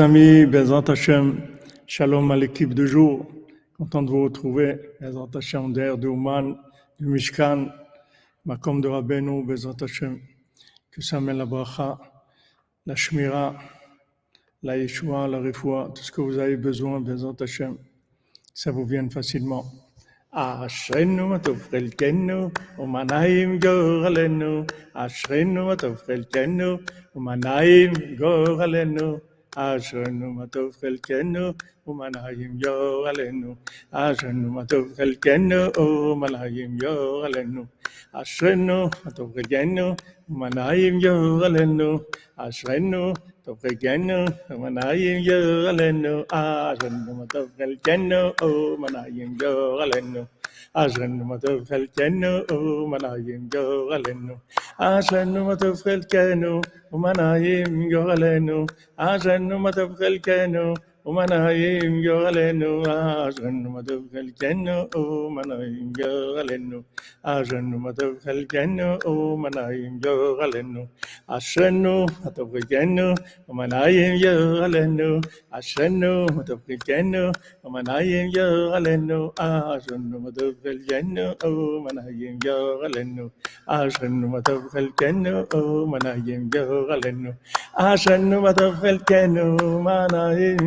amis, Bezrat Hashem, Shalom à l'équipe de jour. Content de vous retrouver, Bezrat Hashem, d'air de Ouman, du Mishkan, Makom de Rabbeinu, Bezrat Hashem. Que ça mène la bracha, la shmira, la yeshua, la refoua, tout ce que vous avez besoin, Bezrat Hashem, ça vous vienne facilement. אשרינו מה טוב חלקנו, ומנעים גורלנו. אשרינו מה טוב חלקנו, ומנעים גורלנו. אשרנו מה טוב חלקנו ומנעים יור עלינו. אשרנו מה טוב חלקנו ומנעים יור עלינו. אשרנו מה טוב חלקנו ומנעים יור עלינו. אשרנו טוב חלקנו ומנעים יור עלינו. אשרנו מה טוב חלקנו ומנעים יור עלינו. عشقنا تفعل كأنه منايم جغلنو عشقنا تفعل كأنه منايم جغلنو عشقنا تفعل كأنه ومنهيم جولنو آجن مدوخل جنو ومنهيم جولنو آجن مدوخل جنو ومنهيم جولنو أشنو مدوخل جنو ومنهيم جولنو أشنو مدوخل جنو ومنهيم جولنو آجن مدوخل جنو ومنهيم جولنو آجن مدوخل جنو ومنهيم جولنو آجن مدوخل جنو ومنهيم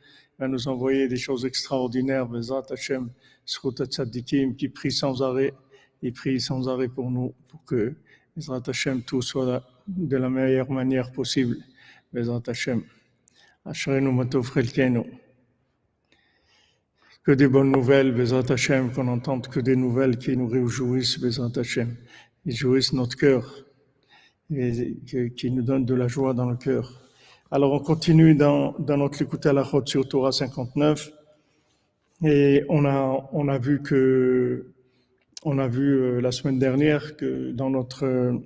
Va nous envoyer des choses extraordinaires, Bezrat Hashem, Tzadikim, qui prie sans arrêt, il prie sans arrêt pour nous, pour que, Bezrat Hashem, tout soit de la meilleure manière possible, Bezrat Hashem. Que des bonnes nouvelles, Bezrat Hashem, qu'on entende que des nouvelles qui nous réjouissent, Bezrat Hashem, qui jouissent notre cœur, et qui nous donnent de la joie dans le cœur. Alors on continue dans, notre écoute à la Chod sur Torah 59, et on a, vu que, on a vu euh, la semaine dernière que dans notre,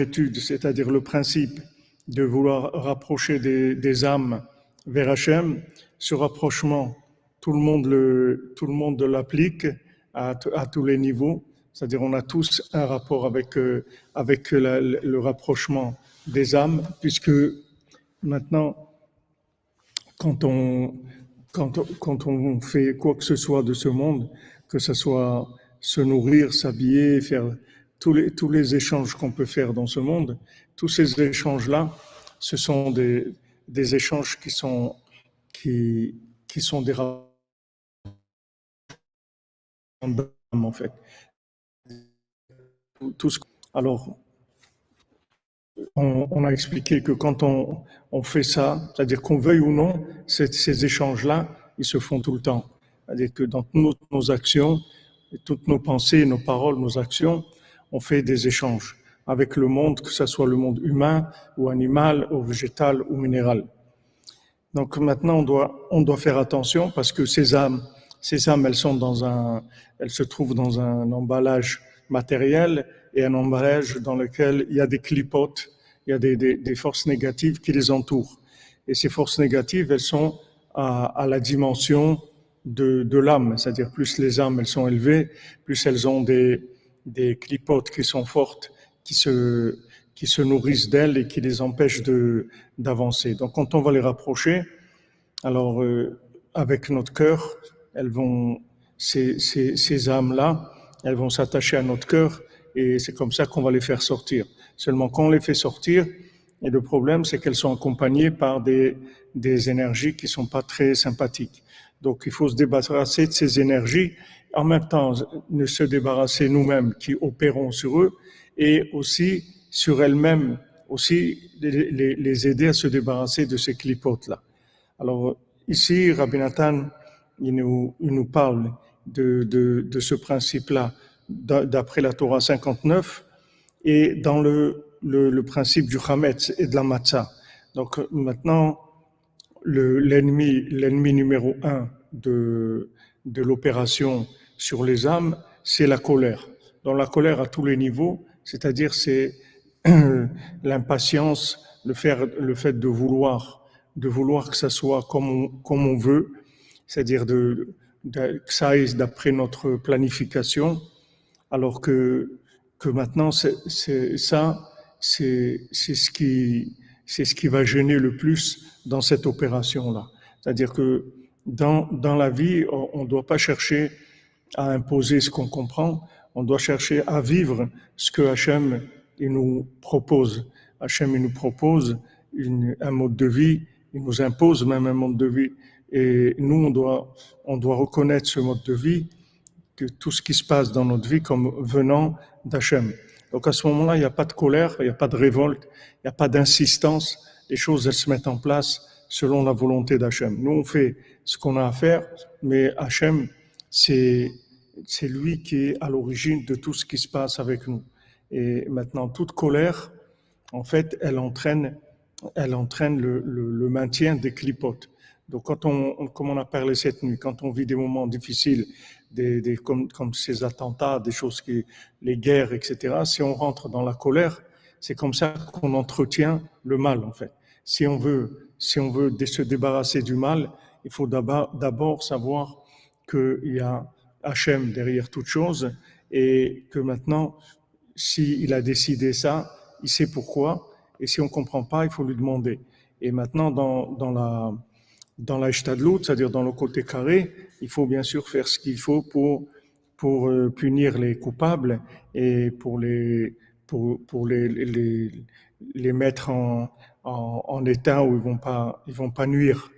étude, c'est-à-dire le principe de vouloir rapprocher des, âmes vers Hachem, ce rapprochement, tout le monde le, tout le monde l'applique à, tous les niveaux. C'est-à-dire, on a tous un rapport avec, euh, avec le rapprochement des âmes, puisque maintenant, quand on, quand, quand on fait quoi que ce soit de ce monde, que ce soit se nourrir, s'habiller, faire tous les, tous les échanges qu'on peut faire dans ce monde, tous ces échanges-là, ce sont des, des échanges qui sont, qui, qui sont des rapports en fait. Tout ce, alors, on, on a expliqué que quand on, on fait ça, c'est-à-dire qu'on veuille ou non, ces, échanges-là, ils se font tout le temps. C'est-à-dire que dans nos, nos actions, toutes nos pensées, nos paroles, nos actions, on fait des échanges avec le monde, que ce soit le monde humain ou animal ou végétal ou minéral. Donc maintenant, on doit, on doit faire attention parce que ces âmes, ces âmes, elles sont dans un, elles se trouvent dans un emballage matériel et un emballage dans lequel il y a des clipotes, il y a des, forces négatives qui les entourent. Et ces forces négatives, elles sont à, la dimension de, l'âme, c'est-à-dire plus les âmes, elles sont élevées, plus elles ont des, clipotes qui sont fortes, qui se, nourrissent d'elles et qui les empêchent d'avancer. Donc quand on va les rapprocher, alors euh, avec notre cœur, elles vont, ces âmes-là, elles vont s'attacher à notre cœur et c'est comme ça qu'on va les faire sortir. Seulement quand on les fait sortir, et le problème c'est qu'elles sont accompagnées par des, des énergies qui sont pas très sympathiques. Donc il faut se débarrasser de ces énergies, en même temps ne se débarrasser nous-mêmes qui opérons sur eux et aussi sur elles-mêmes, aussi les, les- aider à se débarrasser de ces clipotes-là. Alors ici, Rabbi Nathan, il nous, il nous parle de, de, de ce principe-là d'après la Torah 59 et dans le, le, principe du Hametz et de la Matzah. Donc maintenant, l'ennemi, numéro un de, de l'opération sur les âmes, c'est la colère. Dans la colère à tous les niveaux, c'est-à-dire c'est l'impatience, le, le fait de vouloir, de vouloir que ça soit comme on, comme on veut, c'est-à-dire de, de, que ça aille d'après notre planification, alors que, que maintenant, c'est, ça, c'est, ce qui, c'est ce qui va gêner le plus dans cette opération-là. C'est-à-dire que dans, dans la vie, on ne doit pas chercher à imposer ce qu'on comprend, on doit chercher à vivre ce que Hachem il nous propose. Hachem il nous propose une, un mode de vie, il nous impose même un mode de vie. Et nous, on doit, on doit reconnaître ce mode de vie, que tout ce qui se passe dans notre vie comme venant d'Hachem. Donc à ce moment-là, il n'y a pas de colère, il n'y a pas de révolte, il n'y a pas d'insistance. Les choses, elles se mettent en place selon la volonté d'Hachem. Nous, on fait ce qu'on a à faire, mais Hachem, c'est, c'est lui qui est à l'origine de tout ce qui se passe avec nous. Et maintenant, toute colère, en fait, elle entraîne, elle entraîne le, le, le maintien des clipotes. Donc, quand on, comme on a parlé cette nuit, quand on vit des moments difficiles, des, des, comme, comme, ces attentats, des choses qui, les guerres, etc. Si on rentre dans la colère, c'est comme ça qu'on entretient le mal, en fait. Si on veut, si on veut se débarrasser du mal, il faut d'abord savoir qu'il y a Hachem derrière toute chose et que maintenant, s'il a décidé ça, il sait pourquoi. Et si on comprend pas, il faut lui demander. Et maintenant, dans, dans la, dans c'est-à-dire dans le côté carré, il faut bien sûr faire ce qu'il faut pour, pour euh, punir les coupables et pour les, pour, pour les, les, mettre en, en, état où ils vont pas, ils vont pas nuire.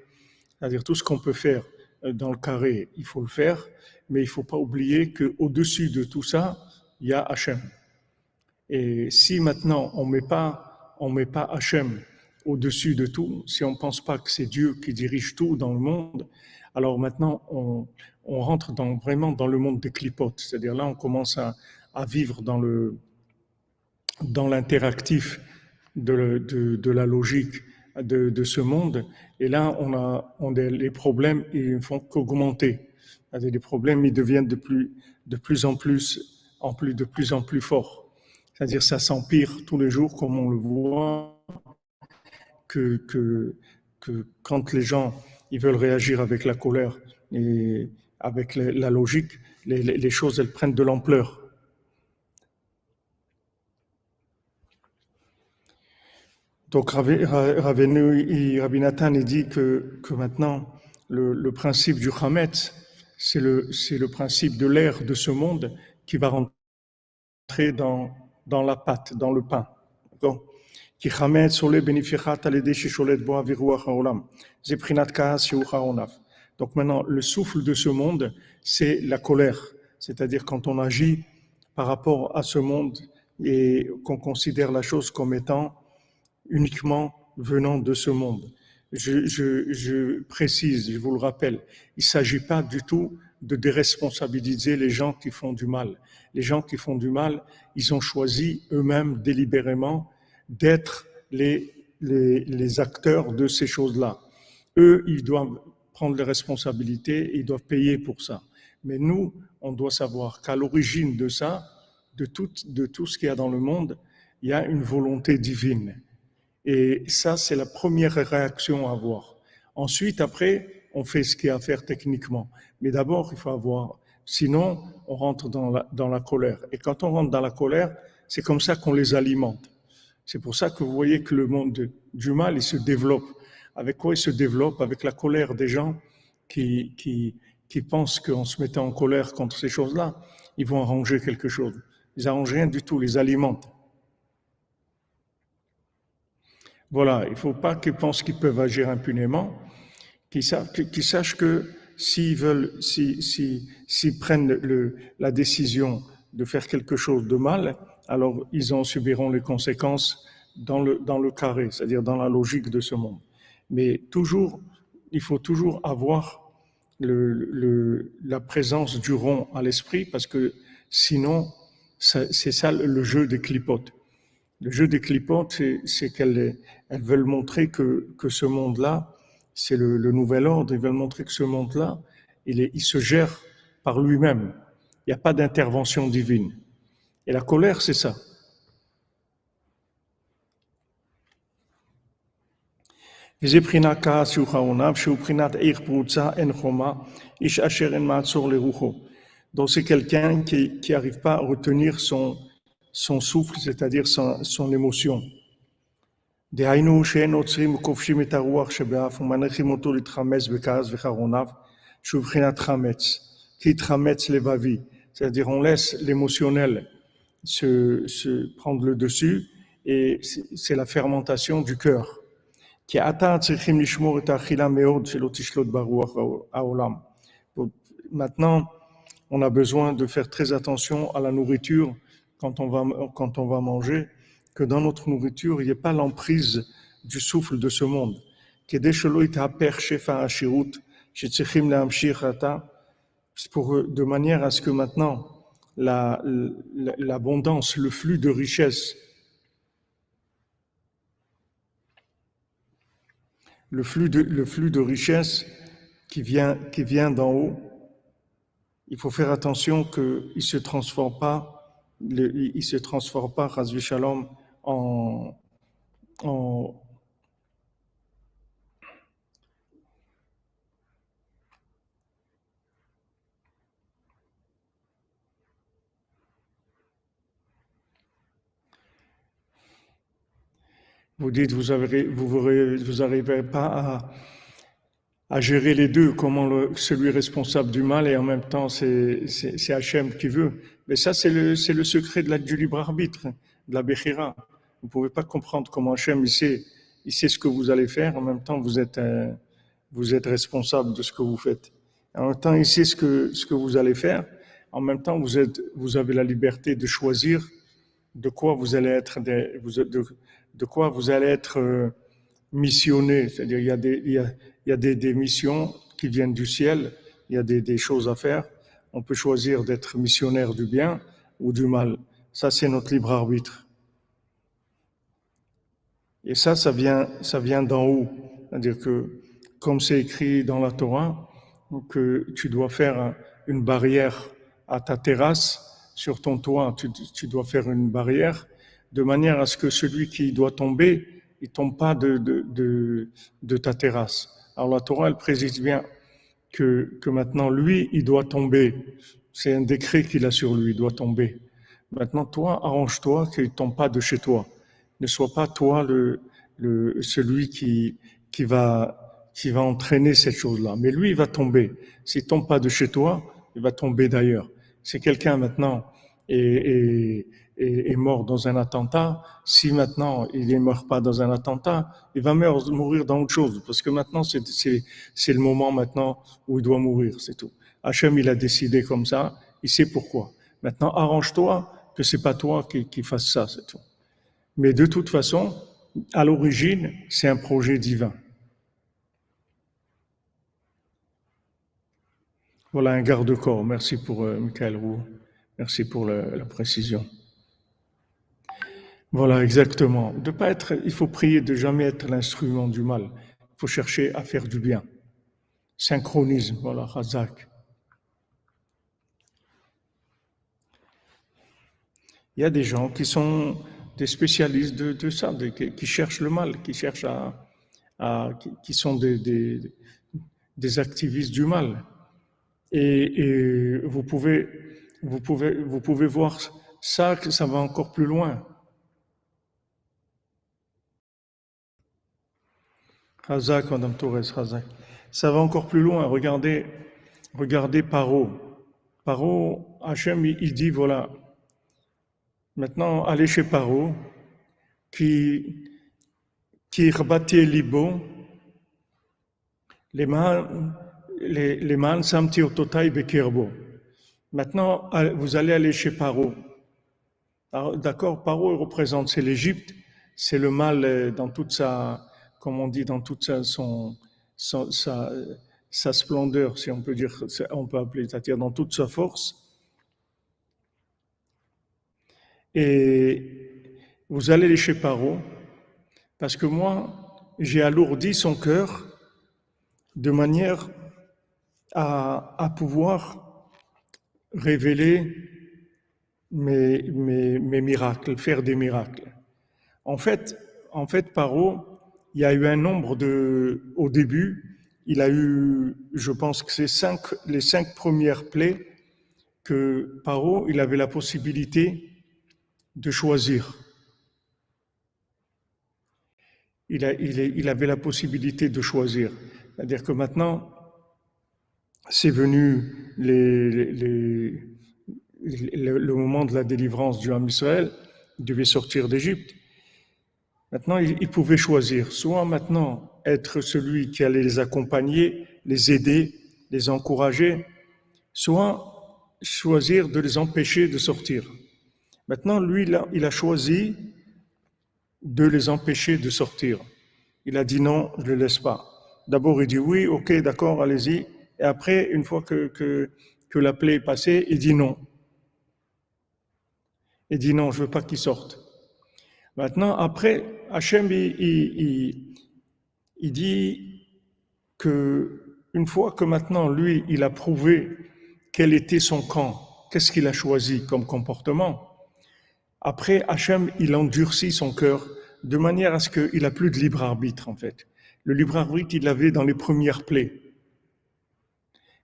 C'est-à-dire tout ce qu'on peut faire euh, dans le carré, il faut le faire, mais il faut pas oublier qu'au-dessus de tout ça, il y a Hachem. Et si maintenant on met pas, on met pas Hachem au-dessus de tout, si on pense pas que c'est Dieu qui dirige tout dans le monde, alors maintenant on, rentre vraiment dans le monde des clipotes. C'est-à-dire là, on commence à, vivre dans l'interactif de, la logique de, ce monde. Et là, on a, on les problèmes, ils ne font qu'augmenter. Les problèmes, ils deviennent de plus, en plus, de plus en plus forts. C'est-à-dire, ça s'empire tous les jours, comme on le voit que, que, que quand les gens ils veulent réagir avec la colère et avec la logique, les, choses elles prennent de l'ampleur. Donc Rabbi Nathan dit que, maintenant le, principe du Hametz, c'est le, principe de l'air de ce monde qui va rentrer dans la pâte, dans le pain. כי חמץ עולה בנפיחת על ידי ששולט בו אוויר רוח העולם. זה בחינת כעס שהוא חרונף. Donc maintenant, le souffle de ce monde, c'est la colère. C'est-à-dire quand on agit par rapport à ce monde et qu'on considère la chose comme étant uniquement venant de ce monde. Je, je, je précise, je vous le rappelle, il ne s'agit pas du tout de déresponsabiliser les gens qui font du mal. Les gens qui font du mal, ils ont choisi eux-mêmes délibérément d'être les, les, les, acteurs de ces choses-là. Eux, ils doivent prendre les responsabilités et ils doivent payer pour ça. Mais nous, on doit savoir qu'à l'origine de ça, de tout, de tout ce qu'il y a dans le monde, il y a une volonté divine. Et ça, c'est la première réaction à avoir. Ensuite, après, on fait ce qu'il y a à faire techniquement. Mais d'abord, il faut avoir. Sinon, on rentre dans la, dans la colère. Et quand on rentre dans la colère, c'est comme ça qu'on les alimente. C'est pour ça que vous voyez que le monde du mal, il se développe. Avec quoi il se développe? Avec la colère des gens qui, qui, qui pensent qu'en se mettant en colère contre ces choses-là, ils vont arranger quelque chose. Ils n'arrangent rien du tout, ils alimentent. Voilà, il ne faut pas qu'ils pensent qu'ils peuvent agir impunément, qu'ils sachent que s'ils veulent, s'ils si, si, prennent le, la décision de faire quelque chose de mal, alors ils en subiront les conséquences dans le, dans le carré, c'est-à-dire dans la logique de ce monde. Mais toujours, il faut toujours avoir le, le, la présence du rond à l'esprit, parce que sinon, c'est ça le jeu des clipotes. Le jeu des clipotes, c'est qu'elles elles veulent montrer que, que ce monde-là, c'est le, le nouvel ordre. Ils veulent montrer que ce monde-là, il, il se gère par lui-même. Il n'y a pas d'intervention divine. Et la colère, c'est ça. וזה בחינת כעס שהוא חרוניו, שהוא בחינת איך פרוצה אין חומה, איש אשר אין מעצור לרוחו. Donc c'est quelqu'un qui qui arrive pas à retenir son, son souffle, c'est-à-dire son, son émotion. דהיינו שאין עוצרים וכובשים את הרוח שבאף ומניחים אותו להתחמץ בכעס וחרוניו, שהוא בחינת חמץ, כי יתחמץ לבבי. C'est-à-dire on laisse l'émotionnel se, se prendre le dessus et c'est la fermentation du cœur. Maintenant, on a besoin de faire très attention à la nourriture quand on va, quand on va manger, que dans notre nourriture, il n'y ait pas l'emprise du souffle de ce monde. Pour, de manière à ce que maintenant, la- la- l'abondance, le flux de richesse, le flux de, le flux de richesse qui vient, qui vient d'en haut, il faut faire attention qu'il ne se transforme pas, le- il se transforme pas, Razvi en, vous dites, vous avez, vous, vous, arrivez pas à, à gérer les deux, comment le, celui responsable du mal et en même temps c'est Hachem qui veut. Mais ça c'est le le secret de la, du libre arbitre, de la Bechira. Vous pouvez pas comprendre comment Hachem il sait il sait ce que vous allez faire, en même temps vous êtes vous êtes responsable de ce que vous faites. En même temps il sait ce que ce que vous allez faire, en même temps vous êtes vous avez la liberté de choisir de quoi vous allez être vous, de, de quoi vous allez être euh, missionné. C'est-à-dire, il y a, des, missions qui viennent du ciel, il y a des, choses à faire. On peut choisir d'être missionnaire du bien ou du mal. Ça, c'est notre libre arbitre. Et ça, ça vient, ça vient d'en haut. C'est-à-dire que, comme c'est écrit dans la Torah, que tu dois faire une barrière à ta terrasse, sur ton toit, tu dois faire une barrière, de manière à ce que celui qui doit tomber, il tombe pas de, ta terrasse. Alors la Torah, elle précise bien que, maintenant, lui, il doit tomber. C'est un décret qu'il a sur lui, il doit tomber. Maintenant, toi, arrange-toi qu'il ne tombe pas de chez toi. Ne sois pas toi le, celui qui, qui, va, qui va entraîner cette chose-là. Mais lui, il va tomber. S'il ne tombe pas de chez toi, il va tomber d'ailleurs. Si quelqu'un maintenant est, est, est, mort dans un attentat, si maintenant il ne meurt pas dans un attentat, il va mourir dans autre chose. Parce que maintenant, c'est le moment maintenant où il doit mourir, c'est tout. Hachem, il a décidé comme ça, il sait pourquoi. Maintenant, arrange-toi que c'est pas toi qui, qui fasse ça, c'est tout. Mais de toute façon, à l'origine, c'est un projet divin. Voilà un garde-corps. Merci pour euh, Michael Roux. Merci pour la précision. Voilà, exactement. De pas être, il faut prier de jamais être l'instrument du mal. Il faut chercher à faire du bien. Synchronisme, voilà, Razak. Il y a des gens qui sont des spécialistes de, ça, qui, cherchent le mal, qui cherchent à, qui, sont des, activistes du mal. Et vous pouvez, vous pouvez, vous pouvez voir ça, que ça va encore plus loin. Hazak, Madame Torres, Hazak. Ça va encore plus loin. Regardez, regardez Paro. Paro, Hachem, il, dit voilà. Maintenant, allez chez Paro, qui, qui rebâtit libo, les man, les, les man samti ototai bekirbo. Maintenant, vous allez aller chez Paro. D'accord, Paro représente, c'est l'Égypte, c'est le mal euh, dans toute sa, comme on dit, dans toute sa, sa, sa splendeur, si on peut dire, on peut appeler, c'est-à-dire dans toute sa force. Et vous allez aller chez Paro, parce que moi, j'ai alourdi son cœur de manière à, pouvoir révéler mes, mes, miracles, faire des miracles. En fait, en fait, Paro, il y a eu un nombre de, au début, il a eu, je pense que c'est cinq, les cinq premières plaies que Paro, il avait la possibilité de choisir. Il, a, il, il avait la possibilité de choisir. C'est-à-dire que maintenant, c'est venu le moment de la délivrance du homme Israël, il devait sortir d'Égypte. Maintenant, il, pouvait choisir, soit maintenant être celui qui allait les accompagner, les aider, les encourager, soit choisir de les empêcher de sortir. Maintenant, lui, il a, il a choisi de les empêcher de sortir. Il a dit non, je ne le laisse pas. D'abord, il dit oui, ok, d'accord, allez-y. Et après, une fois que, que, la plaie est passée, il dit non. Il dit non, je veux pas qu'il sorte. Maintenant, après, Hachem, il, il, dit que une fois que maintenant, lui, il a prouvé quel était son camp, qu'est-ce qu'il a choisi comme comportement, après, Hachem, il endurcit son cœur de manière à ce qu'il n'a plus de libre arbitre, en fait. Le libre arbitre, il l'avait dans les premières plaies.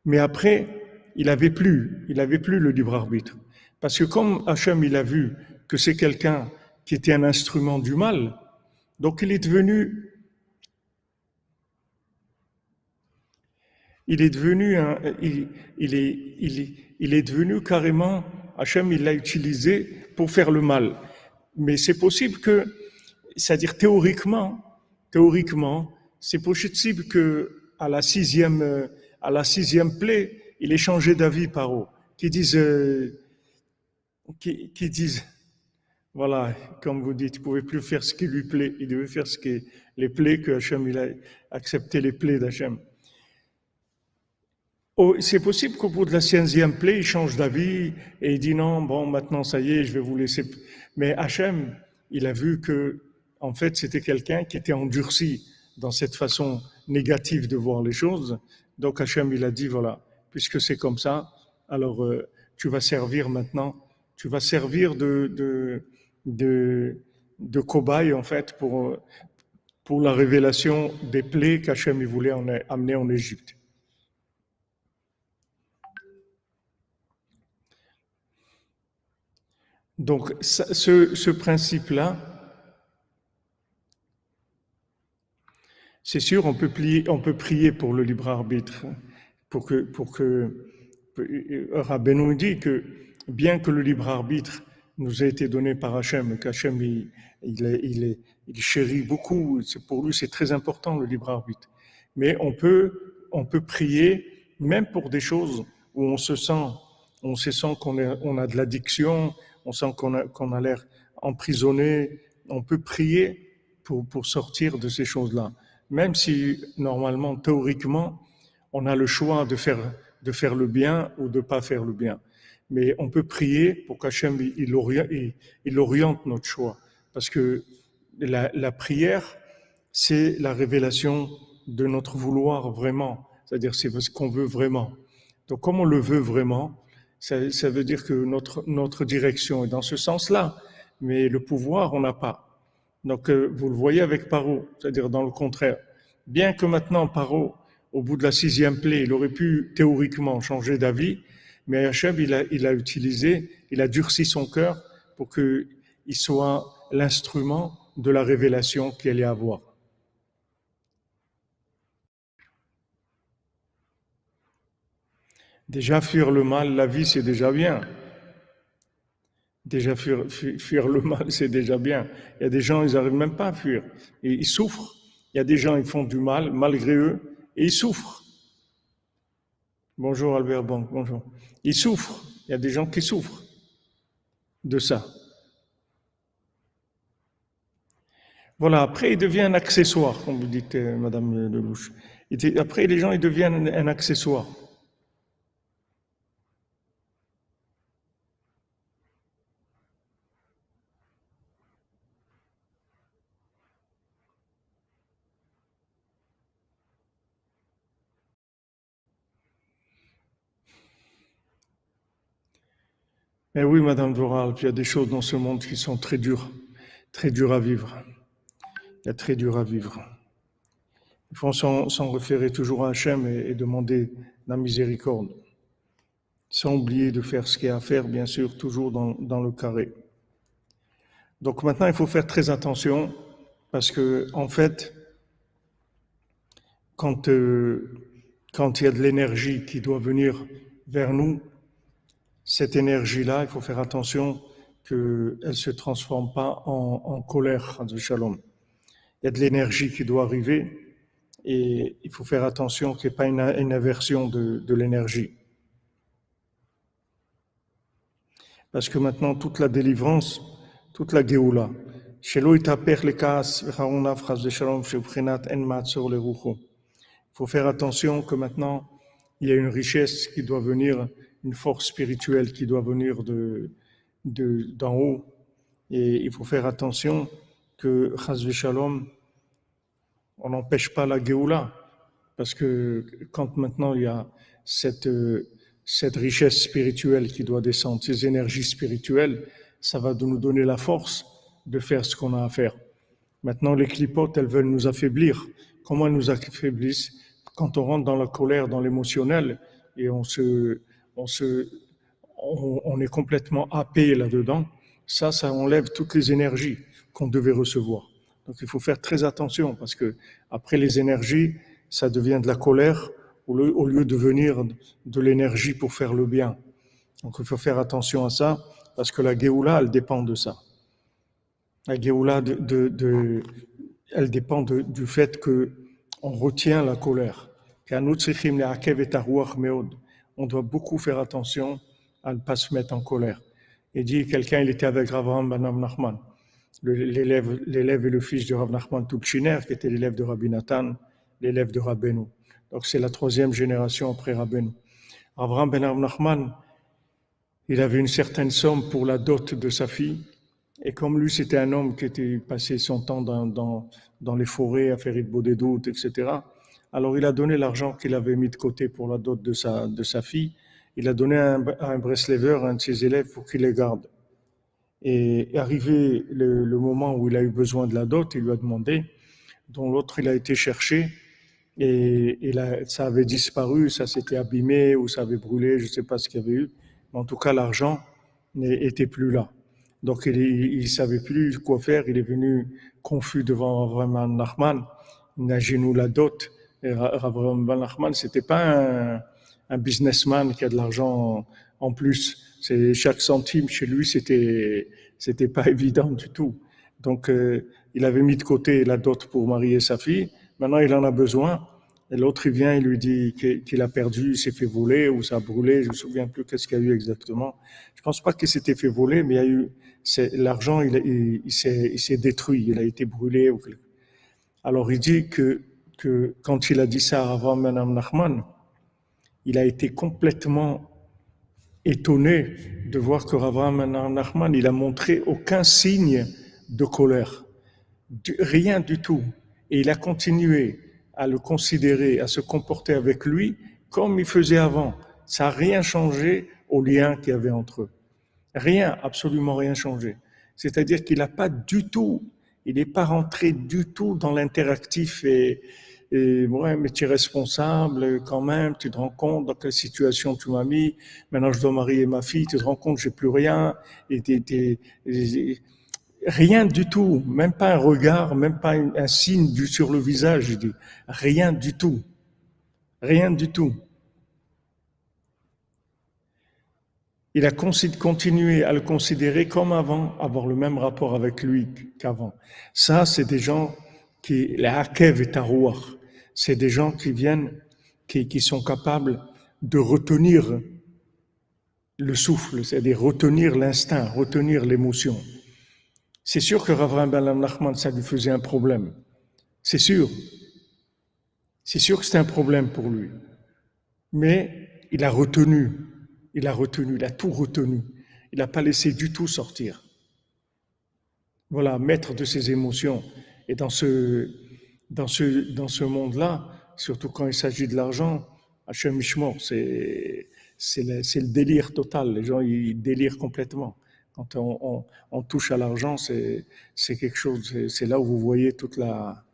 Mais après, il avait plus, il avait plus le libre arbitre. Parce que comme Hachem, il a vu que c'est quelqu'un qui était un instrument du mal, donc il est devenu, il est devenu, un, il, est, il, est, il est devenu carrément, Hachem, il l'a utilisé pour faire le mal. Mais c'est possible que, c'est-à-dire théoriquement, théoriquement, c'est possible que à la sixième, à la sixième plaie, il ait changé d'avis par eux, qui disent, euh, qui, disent, voilà, comme vous dites, il pouvait plus faire ce qui lui plaît, il devait faire ce qui les plaies que Hachem, il a accepté les plaies d'Hachem. Oh, c'est possible qu'au bout de la sixième plaie, il change d'avis et il dit non, bon, maintenant ça y est, je vais vous laisser. Mais Hachem, il a vu que, en fait, c'était quelqu'un qui était endurci dans cette façon négative de voir les choses. Donc Hachem, il a dit, voilà, puisque c'est comme ça, alors euh, tu vas servir maintenant, tu vas servir de, de, de, cobaye, en fait, pour, la révélation des plaies qu'Hachem voulait en, amener en Égypte. Donc, ce principe-là, C'est sûr, on peut, on peut prier pour le libre arbitre, pour que, pour que Rabbeinu dit que bien que le libre arbitre nous ait été donné par Hachem, qu'Hachem il, il, il, chérit beaucoup, pour lui c'est très important le libre arbitre. Mais on peut, on peut prier même pour des choses où on se sent, on se sent qu'on on a de l'addiction, on sent qu'on a, a l'air emprisonné. On peut prier pour, pour sortir de ces choses-là même si normalement, théoriquement, on a le choix de faire, de faire le bien ou de pas faire le bien. Mais on peut prier pour qu'Hachem il, oriente notre choix. Parce que la, la prière, c'est la révélation de notre vouloir vraiment. C'est-à-dire, c'est ce qu'on veut vraiment. Donc, comme on le veut vraiment, ça, ça veut dire que notre, notre direction est dans ce sens-là. Mais le pouvoir, on n'a pas. Donc, euh, vous le voyez avec Paro, c'est-à-dire dans le contraire. Bien que maintenant Paro, au bout de la sixième plaie, il aurait pu théoriquement changer d'avis, mais Hachem, il a, il a utilisé, il a durci son cœur pour qu'il soit l'instrument de la révélation qu'il allait avoir. Déjà fuir le mal, la vie, c'est déjà bien. Déjà, fuir, fuir, le mal, c'est déjà bien. Il y a des gens, ils n'arrivent même pas à fuir. Ils souffrent. Il y a des gens, ils font du mal, malgré eux, et ils souffrent. Bonjour Albert Bank, bonjour. Ils souffrent. Il y a des gens qui souffrent de ça. Voilà, après, il devient un accessoire, comme vous dites, euh, Madame Lelouch. Après, les gens, ils deviennent un accessoire. Mais oui, Madame Doral, il y a des choses dans ce monde qui sont très dures, très dures à vivre. Il y a très dur à vivre. Il faut s'en référer toujours à Hachem et, et demander la miséricorde. Sans oublier de faire ce qu'il y a à faire, bien sûr, toujours dans, dans le carré. Donc maintenant, il faut faire très attention parce que, en fait, quand, euh, quand il y a de l'énergie qui doit venir vers nous, cette énergie-là, il faut faire attention qu'elle ne se transforme pas en, en colère, shalom. Il y a de l'énergie qui doit arriver et il faut faire attention qu'il n'y ait pas une, une aversion de, de l'énergie. Parce que maintenant, toute la délivrance, toute la Géoula, il faut faire attention que maintenant, il y a une richesse qui doit venir, une force spirituelle qui doit venir de, de, d'en haut. Et il faut faire attention que, Shalom, on n'empêche pas la Géoula. Parce que quand maintenant il y a cette, cette richesse spirituelle qui doit descendre, ces énergies spirituelles, ça va nous donner la force de faire ce qu'on a à faire. Maintenant, les clipotes, elles veulent nous affaiblir. Comment elles nous affaiblissent? Quand on rentre dans la colère, dans l'émotionnel, et on se, on se, on, est complètement happé là-dedans, ça, ça enlève toutes les énergies qu'on devait recevoir. Donc, il faut faire très attention parce que après les énergies, ça devient de la colère au lieu, de venir de l'énergie pour faire le bien. Donc, il faut faire attention à ça parce que la Géoula, elle dépend de ça. La Géoula, elle dépend du fait que on retient la colère. On doit beaucoup faire attention à ne pas se mettre en colère. Et dit, quelqu'un, il était avec Rav Ben Nachman, l'élève, et le fils de Rav Nachman qui était l'élève de Rabbi Nathan, l'élève de Rabbeinu. Donc c'est la troisième génération après Rabbeinu. Abraham Ben Nachman, il avait une certaine somme pour la dot de sa fille. Et comme lui, c'était un homme qui était passé son temps dans, dans, dans les forêts à faire des doutes, etc. Alors il a donné l'argent qu'il avait mis de côté pour la dot de sa, de sa fille. Il a donné à un, à un un de ses élèves, pour qu'il les garde. Et arrivé le, le, moment où il a eu besoin de la dot, il lui a demandé, dont l'autre il a été cherché, et, et là, ça avait disparu, ça s'était abîmé ou ça avait brûlé, je ne sais pas ce qu'il y avait eu. En tout cas, l'argent n'était plus là. Donc, il ne savait plus quoi faire. Il est venu confus devant Avraham Nachman. Il a la dot. Et Avraham Nachman, c'était pas un, un, businessman qui a de l'argent en plus. C'est chaque centime chez lui, c'était c'était pas évident du tout. Donc, euh, il avait mis de côté la dot pour marier sa fille. Maintenant, il en a besoin. Et l'autre, il vient, il lui dit qu'il a perdu, il s'est fait voler ou ça a brûlé. Je me souviens plus qu'est-ce qu'il y a eu exactement. Je pense pas qu'il s'était fait voler, mais il y a eu l'argent, il, il, il s'est détruit, il a été brûlé. Alors il dit que, que quand il a dit ça avant Madame Nachman, il a été complètement étonné de voir que Rav Nachman, il a montré aucun signe de colère, rien du tout. Et il a continué à le considérer, à se comporter avec lui comme il faisait avant. Ça n'a rien changé au lien qu'il y avait entre eux. Rien, absolument rien changé. C'est-à-dire qu'il n'a pas du tout, il n'est pas rentré du tout dans l'interactif et, et ouais, mais tu es responsable quand même, tu te rends compte dans quelle situation tu m'as mis, maintenant je dois marier ma fille, tu te rends compte, j'ai plus rien, et t'es, Rien du tout, même pas un regard, même pas un signe sur le visage. Rien du tout. Rien du tout. Il a continué à le considérer comme avant, avoir le même rapport avec lui qu'avant. Ça, c'est des gens qui, les hakev et tarouar, c'est des gens qui viennent, qui, sont capables de retenir le souffle, c'est-à-dire retenir l'instinct, retenir l'émotion. C'est sûr que Rav Ben Nachman, ça lui faisait un problème. C'est sûr. C'est sûr que c'était un problème pour lui. Mais il a retenu. Il a retenu. Il a tout retenu. Il n'a pas laissé du tout sortir. Voilà, maître de ses émotions. Et dans ce, dans ce, dans ce monde-là, surtout quand il s'agit de l'argent, Hachem Mishmor, c'est, c'est le, délire total. Les gens, ils délirent complètement. Quand on, touche à l'argent, c'est quelque chose, c'est là où vous voyez toute la,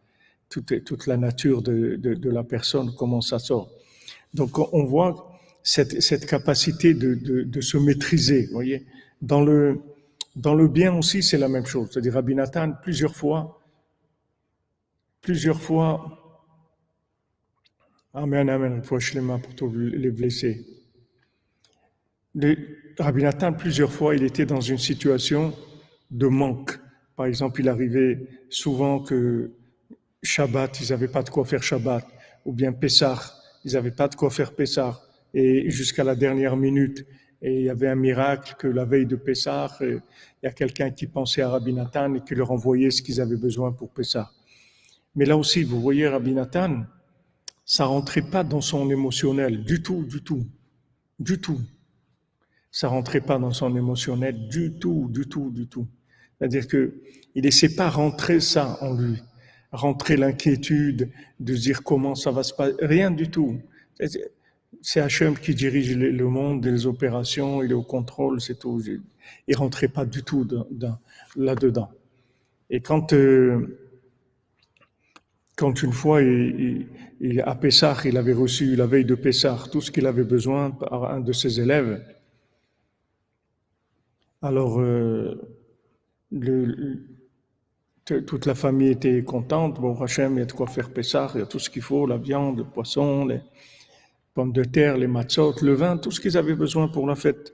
toute, toute la nature de, de, la personne, comment ça sort. Donc on voit cette, cette capacité de, de, se maîtriser, vous voyez. Dans le, dans le bien aussi, c'est la même chose. C'est-à-dire, Rabbi plusieurs fois, plusieurs fois, Amen, Amen, pour tous les blessés. Le, Rabbi Nathan, plusieurs fois, il était dans une situation de manque. Par exemple, il arrivait souvent que Shabbat, ils n'avaient pas de quoi faire Shabbat, ou bien Pessah, ils n'avaient pas de quoi faire Pessah, et jusqu'à la dernière minute, et il y avait un miracle que la veille de Pessah, il y a quelqu'un qui pensait à Rabbi Nathan et qui leur envoyait ce qu'ils avaient besoin pour Pessah. Mais là aussi, vous voyez, Rabbi Nathan, ça rentrait pas dans son émotionnel, du tout, du tout, du tout. Ça rentrait pas dans son émotionnel, du tout, du tout, du tout. C'est-à-dire que il laissait pas rentrer ça en lui, rentrer l'inquiétude de dire comment ça va se passer, rien du tout. C'est Hachem qui dirige le monde, les opérations, il est au contrôle, c'est tout. Il rentrait pas du tout là-dedans. Et quand euh, quand une fois, à Pessah, il avait reçu la veille de Pessah tout ce qu'il avait besoin par un de ses élèves. Alors, euh, toute la famille était contente. Bon, Hachem, il y a de quoi faire Pessah, il y a tout ce qu'il faut, la viande, le poisson, les pommes de terre, les matzot, le vin, tout ce qu'ils avaient besoin pour la fête.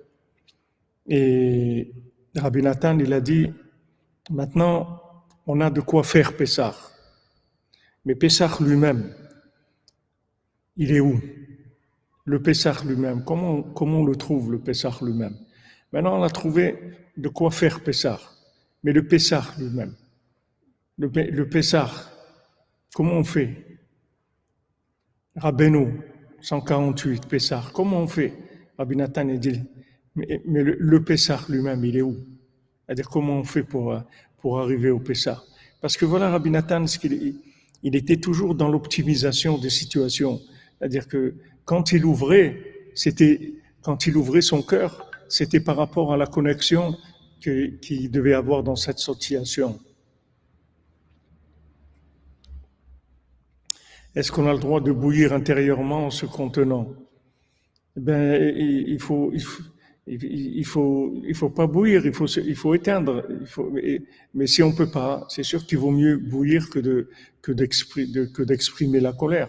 Et Rabbi Nathan, il a dit, maintenant, on a de quoi faire Pessah. Mais Pessah lui-même, il est où? Le Pessah lui-même, comment, on le trouve, le Pessah lui-même? Maintenant, on a trouvé de quoi faire Pessah. Mais le Pessah lui-même, le, le Pessah, comment on fait? Rabbeinu, 148, Pessah, comment on fait? Rabbi Nathan dit, mais, le, le Pessah lui-même, il est où? C'est-à-dire comment on fait pour, pour arriver au Pessah? Parce que voilà Rabbi Nathan, ce qu'il il était toujours dans l'optimisation des situations. C'est-à-dire que quand il ouvrait, c'était, quand il ouvrait son cœur, c'était par rapport à la connexion qu'il devait avoir dans cette situation. Est-ce qu'on a le droit de bouillir intérieurement en se contenant? Eh il faut, il faut, il faut pas bouillir, il faut, il faut éteindre. Faut, mais, si on peut pas, c'est sûr qu'il vaut mieux bouillir que de, que d'exprimer, que d'exprimer la colère.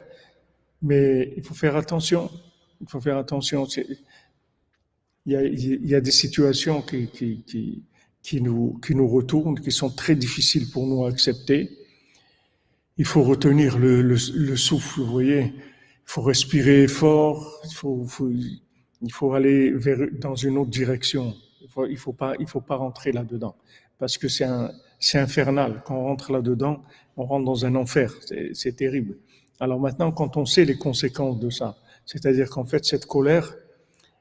Mais il faut faire attention. Il faut faire attention. Il y a, il y a des situations qui, qui, qui, nous, qui nous retournent, qui sont très difficiles pour nous à accepter. Il faut retenir le, le, le souffle, vous voyez. Il faut respirer fort. Il faut, faut il faut aller vers, dans une autre direction. Il il faut pas, il faut pas rentrer là-dedans. Parce que c'est un, c'est infernal. Quand on rentre là-dedans, on rentre dans un enfer. C'est terrible. Alors maintenant, quand on sait les conséquences de ça, c'est-à-dire qu'en fait, cette colère,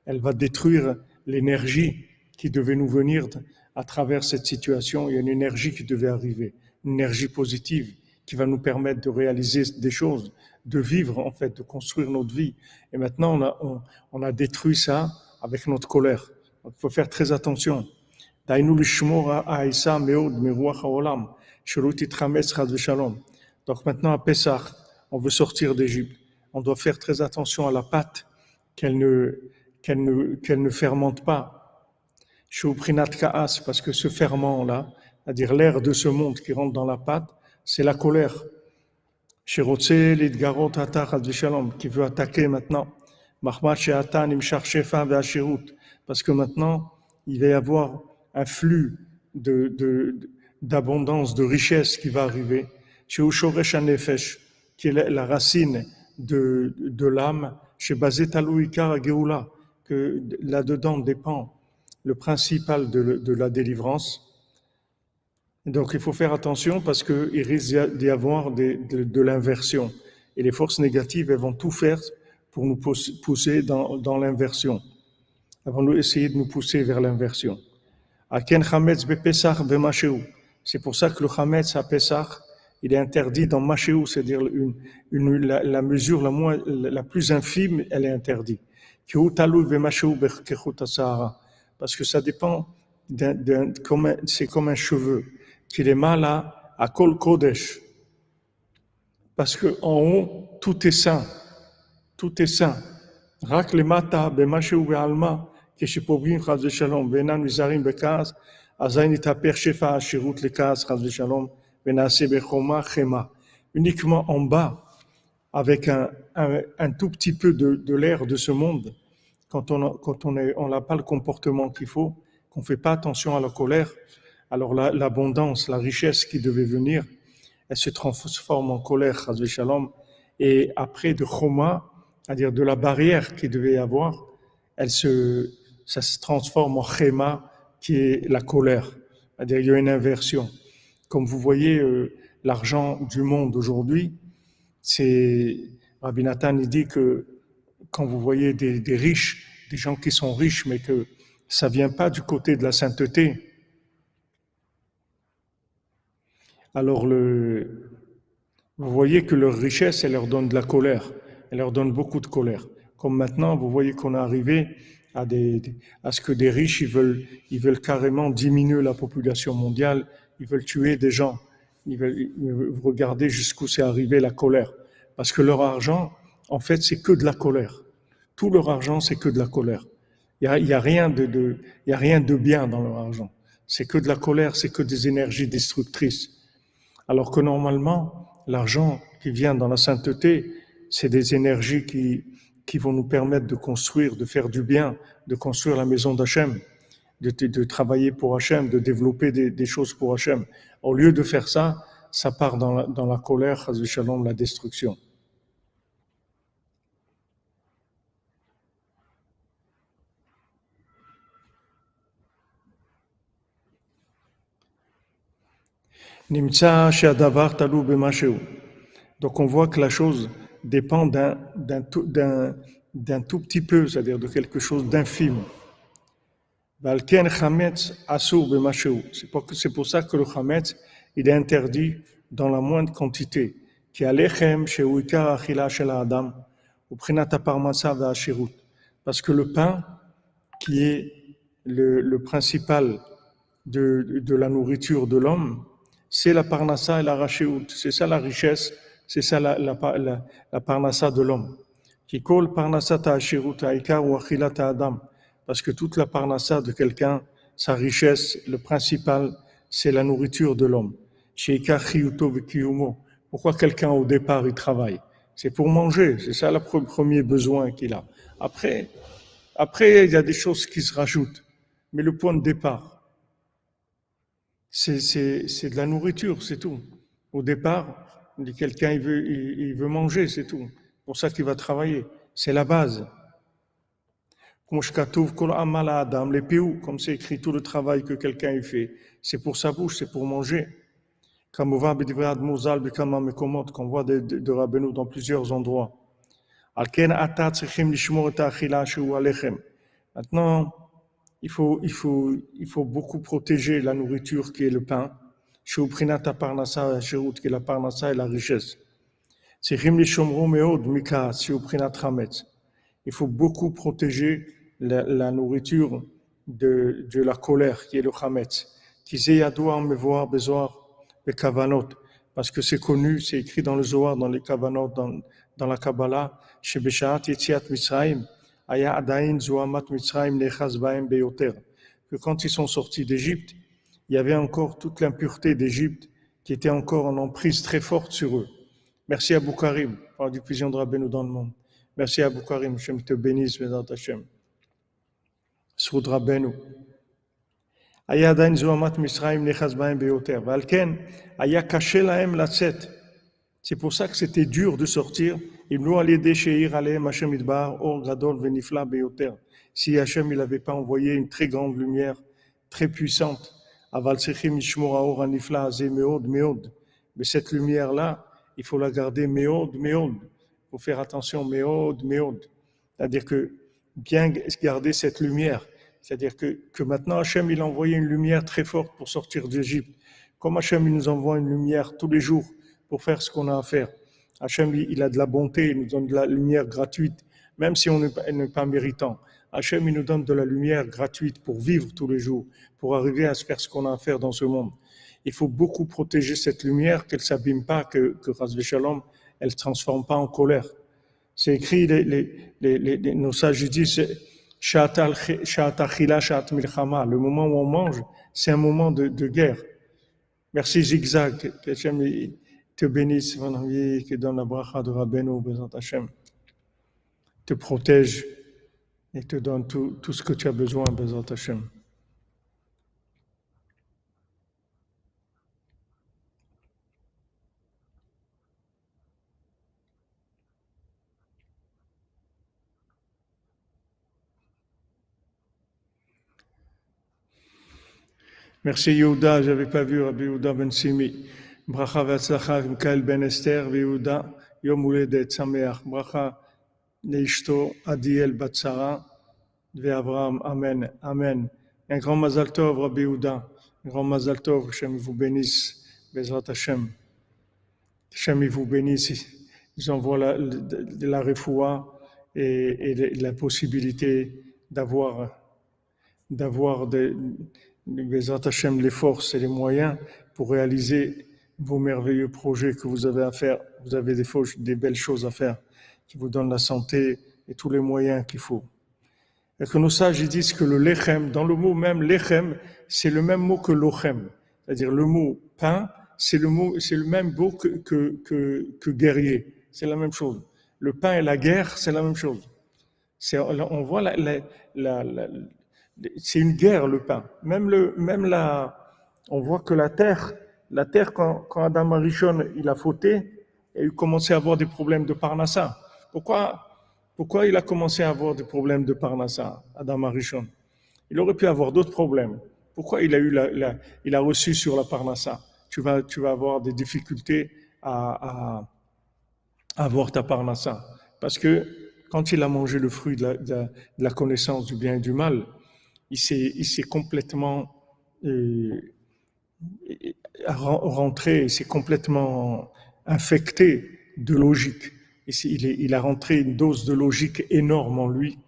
elle va détruire l'énergie qui devait nous venir à travers cette situation. Il y a une énergie qui devait arriver, une énergie positive qui va nous permettre de réaliser des choses, de vivre en fait, de construire notre vie. Et maintenant, on a, on, on a détruit ça avec notre colère. il faut faire très attention. Donc maintenant à Pessah, on veut sortir d'Égypte. On doit faire très attention à la pâte, qu'elle ne, qu'elle ne, qu'elle ne fermente pas. parce que ce ferment-là, c'est-à-dire l'air de ce monde qui rentre dans la pâte, c'est la colère qui veut attaquer maintenant. Parce que maintenant, il va y avoir un flux d'abondance, de, richesse qui va arriver. qui est la racine de, l'âme, chez que là-dedans dépend le principal de la délivrance. Donc il faut faire attention parce qu'il risque d'y avoir de, de, l'inversion. Et les forces négatives, elles vont tout faire pour nous pousser dans, dans l'inversion. Elles vont essayer de nous pousser vers l'inversion. C'est pour ça que le Chametz à Pesach, il est interdit dans Machéou, c'est-à-dire une, une, la, la, mesure la, moins, la plus infime, elle est interdite. Parce que ça dépend, c'est comme un cheveu, qu'il est mal à, à Kol Kodesh. Parce que en haut, tout est saint. Tout est saint. Rak le mata, bemashu be'alma, כשפוגעים חס ושלום ואינם נזהרים בכעס, אזי נתהפך שפע השירות לכעס חס ושלום ונעשה בחומה חמה. Uniquement en bas, avec un, un, un tout petit peu de, de l'air de ce monde, quand on quand on est, on n'a pas le comportement qu'il faut, qu'on fait pas attention à la colère, alors l'abondance, la, richesse qui devait venir, elle se transforme en colère, et après de choma, c'est-à-dire de la barrière qu'il devait y avoir, elle se, ça se transforme en chéma, qui est la colère. C'est-à-dire il y a une inversion. Comme vous voyez, euh, l'argent du monde aujourd'hui, c'est Rabbi Nathan il dit que quand vous voyez des, des, riches, des gens qui sont riches, mais que ça vient pas du côté de la sainteté. Alors le, vous voyez que leur richesse, elle leur donne de la colère, elle leur donne beaucoup de colère. Comme maintenant, vous voyez qu'on est arrivé à, des, à ce que des riches, ils veulent, ils veulent carrément diminuer la population mondiale, ils veulent tuer des gens, ils veulent, ils veulent regarder jusqu'où c'est arrivé la colère. Parce que leur argent, en fait, c'est que de la colère. Tout leur argent, c'est que de la colère. Il n'y a, de, de, a rien de bien dans leur argent. C'est que de la colère, c'est que des énergies destructrices. Alors que normalement, l'argent qui vient dans la sainteté, c'est des énergies qui, qui vont nous permettre de construire, de faire du bien, de construire la maison d'Hachem, de, de, travailler pour Hachem, de développer des, des, choses pour Hachem. Au lieu de faire ça, ça part dans la, dans la colère, la destruction. Donc on voit que la chose dépend d'un, d'un, tout, tout petit peu, c'est-à-dire de quelque chose d'infime. B'mashehu. C'est pour, ça que le chametz, il est interdit dans la moindre quantité. Parce que le pain, qui est le, le principal de, de la nourriture de l'homme, c'est la parnassa et la rachéout. C'est ça la richesse, c'est ça la, la, la, la parnassa de l'homme. Qui colle parnassa ou adam. Parce que toute la parnassa de quelqu'un, sa richesse, le principal, c'est la nourriture de l'homme. Pourquoi quelqu'un au départ il travaille? C'est pour manger, c'est ça le premier besoin qu'il a. Après, après il y a des choses qui se rajoutent, mais le point de départ, c'est de la nourriture, c'est tout. Au départ, quelqu'un il veut, il, il veut manger, c'est tout. pour ça qu'il va travailler. C'est la base. Comme c'est écrit tout le travail que quelqu'un fait, c'est pour sa bouche, c'est pour manger. Comme on voit de, de, de Rabbeinu dans plusieurs endroits. Maintenant, il faut, il faut, il faut beaucoup protéger la nourriture qui est le pain. qui est la parnassa et la richesse. Il faut beaucoup protéger la, nourriture de, de, la colère qui est le chametz. me voir les kavanot. Parce que c'est connu, c'est écrit dans le Zohar, dans les kavanot, dans, dans la Kabbalah, chez Beshaat Yetziat Mitzrayim, que quand ils sont sortis d'Égypte, il y avait encore toute l'impureté d'Égypte qui était encore en emprise très forte sur eux. Merci à Boukarim pour la diffusion de Rabbeinu dans le monde. Merci à Boukarim, je te bénisse, Bézat Hashem. Soud Rabbeinu. היה עדיין זוהמת מצרים נכנס בהם ביותר, ועל כן היה קשה להם לצאת. C'est pour ça que c'était dur de sortir si Hachem il n'avait pas envoyé une très grande lumière, très puissante, mais cette lumière-là, il faut la garder meod, meod. Il faut faire attention, meod, meod. C'est-à-dire que bien garder cette lumière. C'est-à-dire que, que maintenant Hachem il a envoyé une lumière très forte pour sortir d'Égypte. Comme Hachem il nous envoie une lumière tous les jours pour faire ce qu'on a à faire. Hachem, il a de la bonté, il nous donne de la lumière gratuite. même si on n'est pas méritant. Hachem, il nous donne de la lumière gratuite pour vivre tous les jours, pour arriver à se faire ce qu'on a à faire dans ce monde. Il faut beaucoup protéger cette lumière, qu'elle s'abîme pas, que, que elle ne se transforme pas en colère. C'est écrit, les, les, les, nos sages disent, le moment où on mange, c'est un moment de, de, guerre. Merci Zigzag, te bénisse, mon ami, que donne la bracha de Rabbeinu, Hachem, te protège et te donne tout, ce que tu as besoin, Bezat Hachem. Merci Yehuda, j'avais pas vu Rabbi Yehuda Ben Simi. Bracha v'atzlacha Mikael Ben Esther Yehuda Yom Uledet Sameach. Bracha Neishto Adiel Batsara. Amen. Amen. Un grand Mazal Tov Rabbi Yehuda. Un grand Mazal Tov, Hashem vous bénisse. Bezrat Hashem. Vous. Ils envoient la, la et, la possibilité d'avoir des Hashem, les forces et les moyens pour réaliser vos merveilleux projets que vous avez à faire. Vous avez des, des belles choses à faire qui vous donnent la santé et tous les moyens qu'il faut. Et que nos sages disent que le lechem, dans le mot même lechem, c'est le même mot que lochem. C'est-à-dire le mot pain, c'est le mot, c'est le même mot que, que, que, guerrier. C'est la même chose. Le pain et la guerre, c'est la même chose. on voit la, la, la, c'est une guerre le pain. Même le, même la, on voit que la terre, la terre quand, quand Adam Arishon il a fauté, il a commencé à avoir des problèmes de parnassa. Pourquoi, pourquoi il a commencé à avoir des problèmes de parnassa, Adam Arishon Il aurait pu avoir d'autres problèmes. Pourquoi il a eu la, il a reçu sur la parnassa? Tu vas, tu vas avoir des difficultés à, à, avoir ta parnassa. Parce que quand il a mangé le fruit de la, de la connaissance du bien et du mal, il s'est complètement euh, rentré, il s'est complètement infecté de logique. Il, a rentré une dose de logique énorme en lui.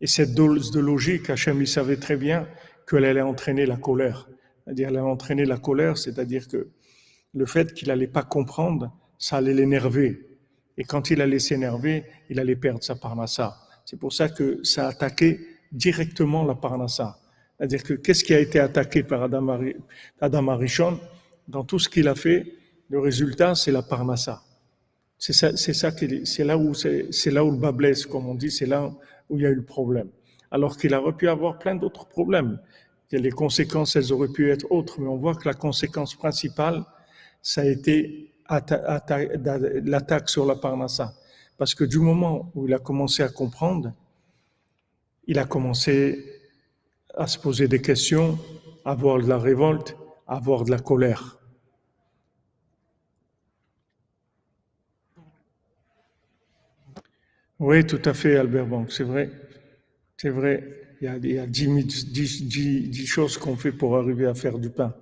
Et cette dose de logique, Hachem, il savait très bien qu'elle allait entraîner la colère. C'est-à-dire, elle allait entraîner la colère, c'est-à-dire que le fait qu'il allait pas comprendre, ça allait l'énerver. Et quand il allait s'énerver, il allait perdre sa parnassa. C'est pour ça que ça a attaqué directement la parnassa. C'est-à-dire que qu'est-ce qui a été attaqué par Adam, Arishon? Dans tout ce qu'il a fait, le résultat, c'est la parnassa. C'est ça c'est là où c'est là où le bas blesse, comme on dit, c'est là où il y a eu le problème. Alors qu'il aurait pu avoir plein d'autres problèmes. les conséquences, elles auraient pu être autres, mais on voit que la conséquence principale, ça a été l'attaque sur la parnassa. Parce que du moment où il a commencé à comprendre, il a commencé à se poser des questions, à avoir de la révolte, à avoir de la colère. Oui, tout à fait, Albert Bank, c'est vrai. C'est vrai, il y a, dix, choses qu'on fait pour arriver à faire du pain.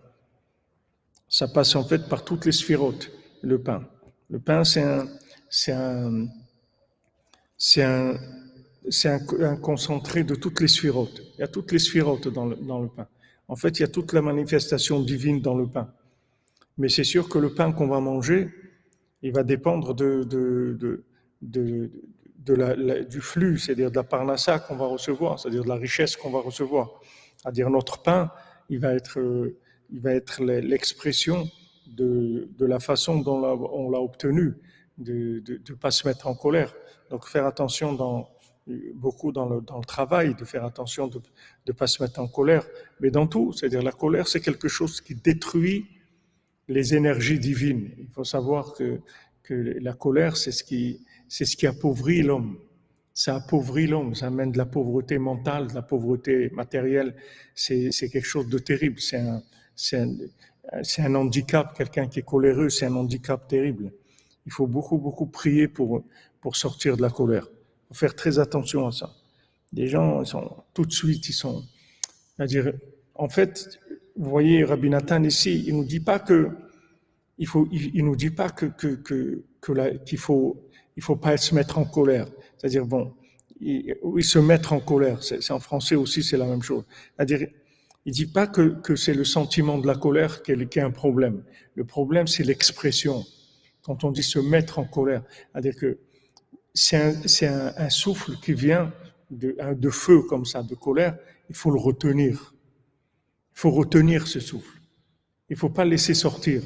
Ça passe en fait par toutes les sphirotes, le pain. Le pain, c'est un, un, un, c'est un, concentré de toutes les sphirotes. Il y a toutes les sphirotes dans le, dans le pain. En fait, il y a toute la manifestation divine dans le pain. Mais c'est sûr que le pain qu'on va manger, il va dépendre de, de, de, de la, du flux, c'est-à-dire de la parnassa qu'on va recevoir, c'est-à-dire de la richesse qu'on va recevoir. C'est-à-dire notre pain, il va être, il va être l'expression de la façon dont on l'a obtenu, de ne pas se mettre en colère. Donc faire attention dans, beaucoup dans le, travail, de faire attention de ne pas se mettre en colère, mais dans tout. C'est-à-dire la colère, c'est quelque chose qui détruit les énergies divines. Il faut savoir que, la colère, c'est ce qui, c'est ce qui appauvrit l'homme. Ça appauvrit l'homme, ça amène de la pauvreté mentale, de la pauvreté matérielle. C'est, quelque chose de terrible. C'est un, c'est un, c'est un handicap. Quelqu'un qui est coléreux, c'est un handicap terrible. Il faut beaucoup, beaucoup prier pour, pour sortir de la colère faut faire très attention à ça. Les gens, ils sont, tout de suite, ils sont, c'est-à-dire, en fait, vous voyez, Rabbi Nathan ici, il nous dit pas que, il faut, il, nous dit pas que, que, que, qu'il faut, il faut pas se mettre en colère. C'est-à-dire, bon, oui, se mettre en colère. C'est en français aussi, c'est la même chose. C'est-à-dire, il dit pas que, que c'est le sentiment de la colère qui est, qui est un problème. Le problème, c'est l'expression. Quand on dit se mettre en colère, c'est-à-dire que c'est un, souffle qui vient de, de feu comme ça, de colère. Il faut le retenir. Il faut retenir ce souffle. Il faut pas laisser sortir.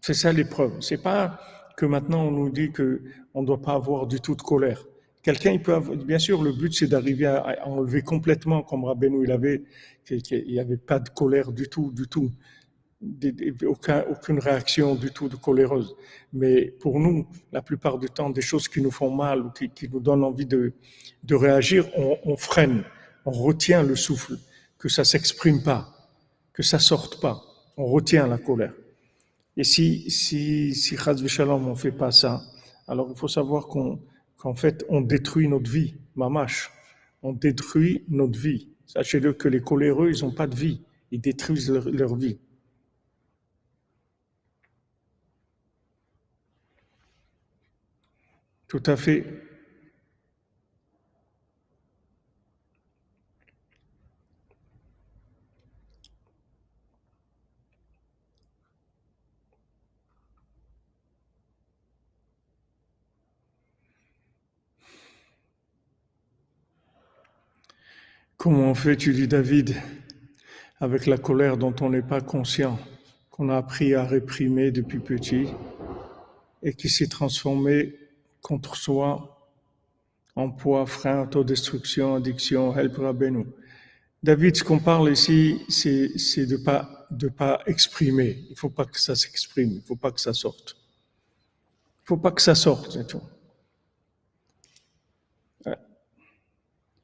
C'est ça l'épreuve. C'est pas que maintenant on nous dit que on ne doit pas avoir du tout de colère. Quelqu'un, il peut avoir, bien sûr, le but c'est d'arriver à, enlever complètement, comme Rabbeinu il avait, qu'il n'y avait pas de colère du tout, du tout, aucun, aucune réaction du tout de coléreuse. Mais pour nous, la plupart du temps, des choses qui nous font mal ou qui, qui nous donnent envie de, de réagir, on, on, freine, on retient le souffle, que ça s'exprime pas, que ça sorte pas, on retient la colère. Et si, si, si Shalom, on fait pas ça, alors il faut savoir qu'on qu'en fait, on détruit notre vie, mamache. On détruit notre vie. Sachez-le que les coléreux, ils n'ont pas de vie. Ils détruisent leur, leur vie. Tout à fait. Comment on fait, tu dis David, avec la colère dont on n'est pas conscient, qu'on a appris à réprimer depuis petit et qui s'est transformée contre soi poids, frein, autodestruction, addiction, help Rabbeinu. David, ce qu'on parle ici, c'est de pas de pas exprimer. Il faut pas que ça s'exprime. Il faut pas que ça sorte. Il faut pas que ça sorte, c'est tout.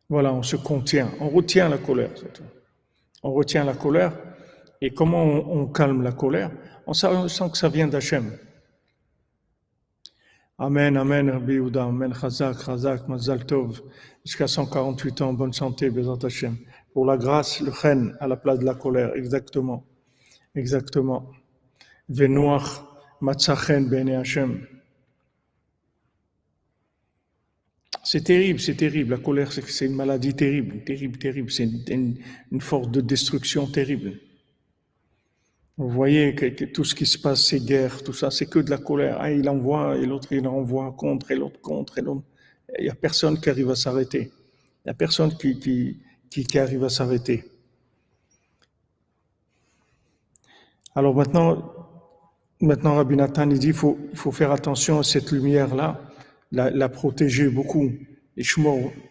Voilà, on se contient, on retient la colère. On retient la colère. Et comment on, calme la colère? On sent, que ça vient d'Hachem. Amen, Amen, Rabbi Yehuda, Amen, Chazak, Chazak, Mazal Tov, jusqu'à 148 ans, bonne santé, Bezat Hashem. Pour la grâce, le chen à la place de la colère, exactement. Exactement. Venoach, Matzachen, Bene Hashem. C'est terrible, c'est terrible. La colère, c'est une maladie terrible, terrible, terrible. C'est une, force de destruction terrible. Vous voyez que, tout ce qui se passe, ces guerres, tout ça, c'est que de la colère. Ah, il envoie et l'autre il envoie contre et l'autre contre et l'autre. Il n'y a personne qui arrive à s'arrêter. Il n'y a personne qui, qui, qui, arrive à s'arrêter. Alors maintenant, maintenant Rabbi Nathan, il dit, il faut, il faut faire attention à cette lumière-là la, protéger beaucoup. Et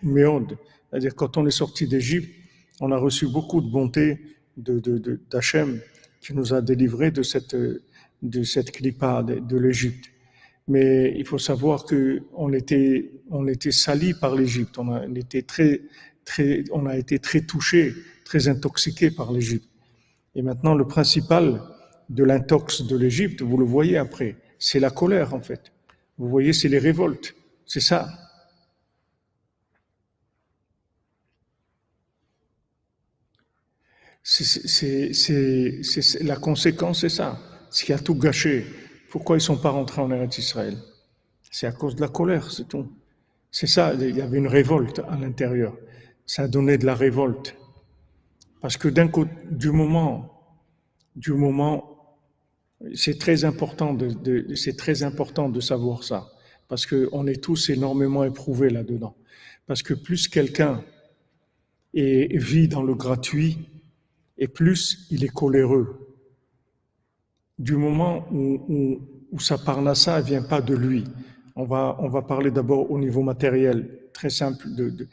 Meod, c'est-à-dire quand on est sorti d'Égypte, on a reçu beaucoup de bonté d'Hachem de, qui nous a délivrés de cette, de cette clipa de, l'Égypte. Mais il faut savoir que on était, on était sali par l'Égypte. On a, été très, très, on a été très touché, très intoxiqué par l'Égypte. Et maintenant, le principal de l'intox de l'Égypte, vous le voyez après, c'est la colère en fait. Vous voyez, c'est les révoltes. C'est ça. C'est la conséquence, c'est ça. Ce qui a tout gâché. Pourquoi ils sont pas rentrés en Eretz Israël? C'est à cause de la colère, c'est tout. C'est ça. Il y avait une révolte à l'intérieur. Ça a donné de la révolte. Parce que d'un côté, du moment, du moment c'est très important de, c'est très important de savoir ça, parce qu'on est tous énormément éprouvés là-dedans. Parce que plus quelqu'un vit dans le gratuit, et plus il est coléreux. Du moment où, où, sa parnassa ne vient pas de lui, on va, on va parler d'abord au niveau matériel, très simple, de,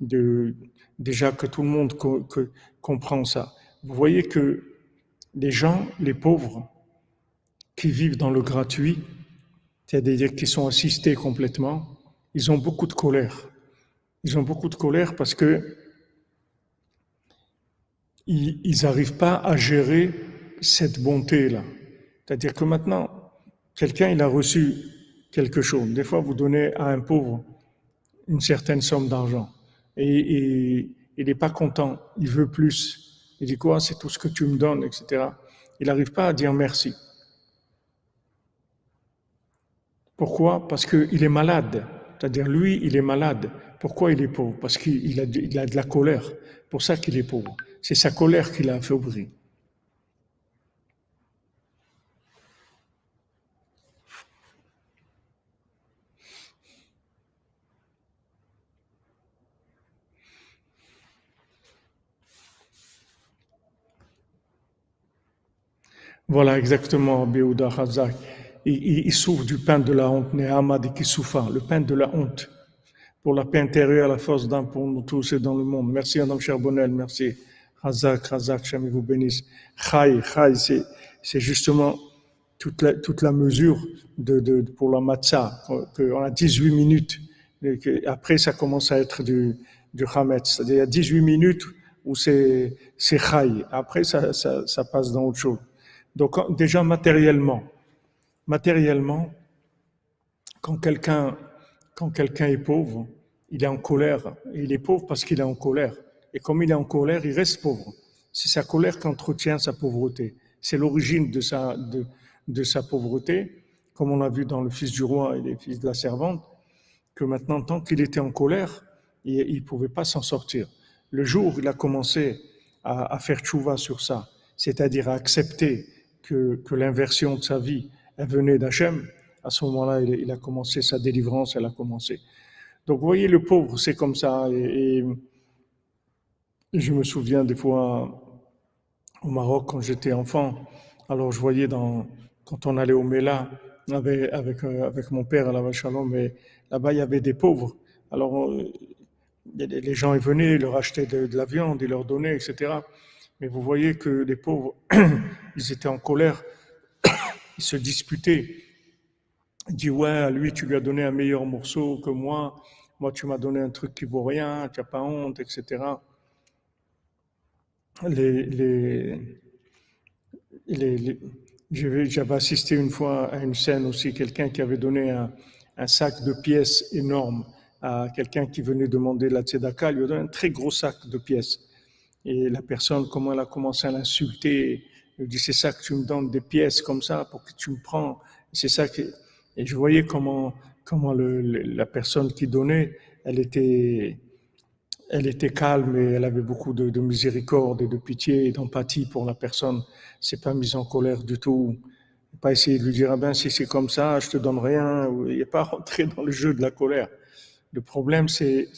de, déjà que tout le monde comprend ça. Vous voyez que les gens, les pauvres, qui vivent dans le gratuit, c'est-à-dire qui sont assistés complètement, ils ont beaucoup de colère. Ils ont beaucoup de colère parce que ils n'arrivent pas à gérer cette bonté-là. C'est-à-dire que maintenant, quelqu'un, il a reçu quelque chose. Des fois, vous donnez à un pauvre une certaine somme d'argent et, il n'est pas content, il veut plus. Il dit quoi, c'est tout ce que tu me donnes, etc. Il n'arrive pas à dire merci. Pourquoi? Parce qu'il est malade. C'est-à-dire, lui, il est malade. Pourquoi il est pauvre? Parce qu'il a, il a de la colère. Pour ça qu'il est pauvre. C'est sa colère qui l'a fait ouvrir. Voilà exactement Béouda Hazak. Il, souffre du pain de la honte, Nehamad qui souffre, le pain de la honte. Pour la paix intérieure, la force d'un pour nous tous et dans le monde. Merci Madame Charbonnel, merci. Hazak, Hazak, jamais vous bénisse. Chai, Chai, c'est justement toute la, toute la mesure de, de, pour la matzah. On a 18 minutes. Après, ça commence à être du, du Hametz. C'est-à-dire, il y a 18 minutes où c'est Chai. Après, ça, ça, ça passe dans autre chose. Donc déjà matériellement, matériellement, quand quelqu'un quand quelqu'un est pauvre, il est en colère. il est pauvre parce qu'il est en colère. Et comme il est en colère, il reste pauvre. C'est sa colère qui entretient sa pauvreté. C'est l'origine de sa, de, de sa pauvreté, comme on l'a vu dans le Fils du roi et les fils de la servante, que maintenant, tant qu'il était en colère, il ne pouvait pas s'en sortir. Le jour où il a commencé à, à faire tchouva sur ça, c'est-à-dire à accepter que, que l'inversion de sa vie venait d'Hachem, à ce moment-là, il, a commencé sa délivrance, elle a commencé. Donc, vous voyez, le pauvre, c'est comme ça. Je me souviens des fois au Maroc, quand j'étais enfant, alors je voyais quand on allait au Mela avec, euh, avec mon père à la Vachalom, mais là-bas, il y avait des pauvres. Alors, les gens ils venaient, ils leur achetaient de, de la viande, ils leur donnaient, etc. Mais vous voyez que les pauvres, ils étaient en colère, ils se disputaient. Ils disaient, ouais, lui, tu lui as donné un meilleur morceau que moi, moi, tu m'as donné un truc qui vaut rien, tu n'as pas honte, etc. Les, les, les, J'avais assisté une fois à une scène aussi, quelqu'un qui avait donné un, un, sac de pièces énorme à quelqu'un qui venait demander la tzedaka, lui a donné un très gros sac de pièces. Et la personne, comment elle a commencé à l'insulter, elle dit, c'est ça que tu me donnes des pièces comme ça pour que tu me prends. C'est ça que, et je voyais comment, comment le, la personne qui donnait, elle était, elle était calme et elle avait beaucoup de, de miséricorde et de pitié et d'empathie pour la personne. C'est pas mise en colère du tout. Pas essayer de lui dire, ah ben, si c'est comme ça, je te donne rien. Il n'est pas rentré dans le jeu de la colère. Le problème, c'est,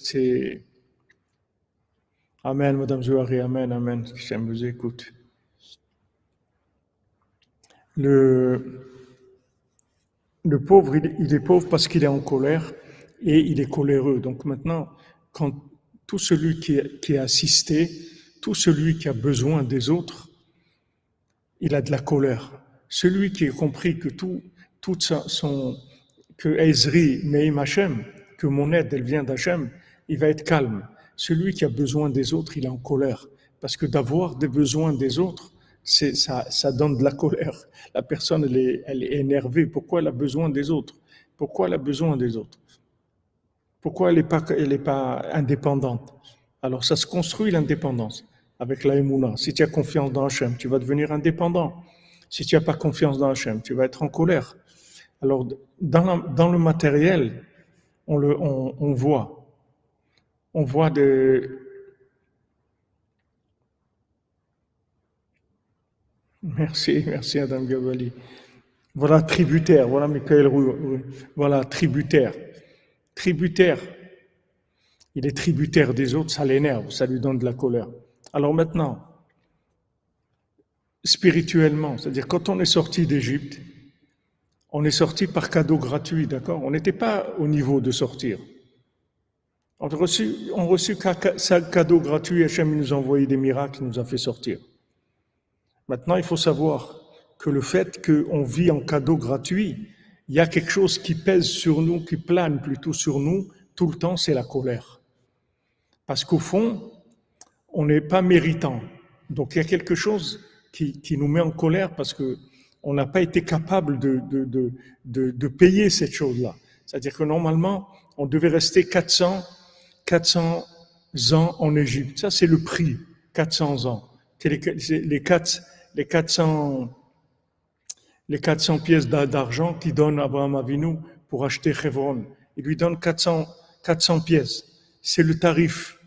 Amen, Madame Zouari, Amen, Amen. J'aime vous écoute. Le, le pauvre, il, est pauvre parce qu'il est en colère et il est coléreux. Donc maintenant, quand tout celui qui est, qui est assisté, tout celui qui a besoin des autres, il a de la colère. Celui qui a compris que tout, toute son, que Ezri, Meim Hashem, que mon aide, elle vient d'Hachem, il va être calme. Celui qui a besoin des autres, il est en colère. Parce que d'avoir des besoins des autres, c'est, ça, ça donne de la colère. La personne, elle est, elle est énervée. Pourquoi elle a besoin des autres? Pourquoi elle a besoin des autres? Pourquoi elle n'est pas, indépendante? Alors, ça se construit l'indépendance avec la Si tu as confiance dans Hachem, tu vas devenir indépendant. Si tu n'as pas confiance dans Hachem, tu vas être en colère. Alors, dans, le matériel, on, le, voit on voit de... Merci, merci Adam Gabali. Voilà tributaire, voilà Michael Roux, voilà tributaire. Tributaire. Il est tributaire des autres, ça l'énerve, ça lui donne de la colère. Alors maintenant, spirituellement, c'est-à-dire quand on est sorti d'Égypte, on est sorti par cadeau gratuit, d'accord? On n'était pas au niveau de sortir. On a reçu, on reçu cadeau gratuit, Hachem nous a envoyé des miracles, nous a fait sortir. Maintenant, il faut savoir que le fait qu'on vit en cadeau gratuit, il y a quelque chose qui pèse sur nous, qui plane plutôt sur nous, tout le temps, c'est la colère. Parce qu'au fond, on n'est pas méritant. Donc il y a quelque chose qui, nous met en colère parce que on n'a pas été capable de, de, de, de, payer cette chose-là. C'est-à-dire que normalement, on devait rester 400 400 ans en Égypte. Ça, c'est le prix, 400 ans. C'est les, les, 4, les, 400, les 400 pièces d'argent qui donnent Abraham Avinu pour acheter Hebron il lui donne 400, 400 pièces. C'est le tarif.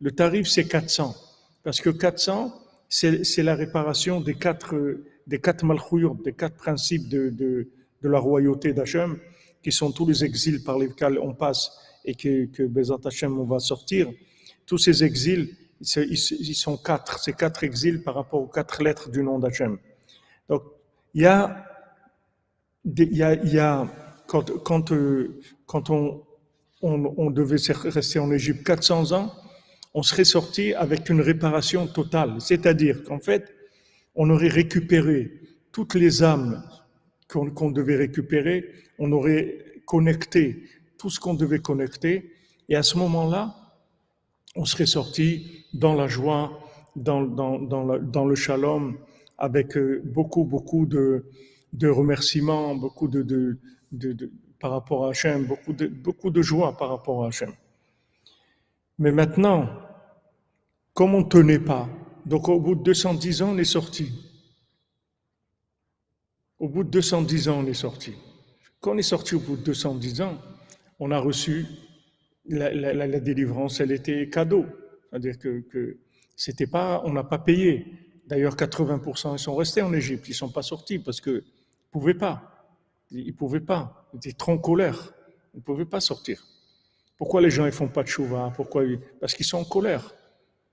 Le tarif, c'est 400. Parce que 400, c'est la réparation des quatre, des quatre des quatre principes de, de, la royauté d'Hachem, qui sont tous les exils par lesquels on passe et que, que Bezat Hachem, va sortir. Tous ces exils, ils sont quatre, ces quatre exils par rapport aux quatre lettres du nom d'Hachem. Donc, il y a, il y a, il y a quand, quand, euh, quand on, on, on, devait rester en Égypte 400 ans, on serait sorti avec une réparation totale. C'est-à-dire qu'en fait, on aurait récupéré toutes les âmes qu'on devait récupérer, on aurait connecté tout ce qu'on devait connecter, et à ce moment-là, on serait sorti dans la joie, dans, dans, dans, le, dans le shalom, avec euh, beaucoup, beaucoup de, de remerciements, beaucoup de, de, de, par rapport à Hachem, beaucoup de, beaucoup de joie par rapport à Hachem. Mais maintenant, comme on ne tenait pas, donc au bout de 210 ans, on est sorti. Au bout de 210 ans, on est sorti. Quand on est sorti au bout de 210 ans, on a reçu la, la, délivrance, elle était cadeau. C'est-à-dire que, que c'était pas, on n'a pas payé. D'ailleurs, 80% ils sont restés en Égypte, ils sont pas sortis parce que ils pouvaient pas. Ils pouvaient pas. Ils étaient trop en colère. Ils ne pouvaient pas sortir. Pourquoi les gens ne font pas de chouva? Pourquoi Parce qu'ils sont en colère.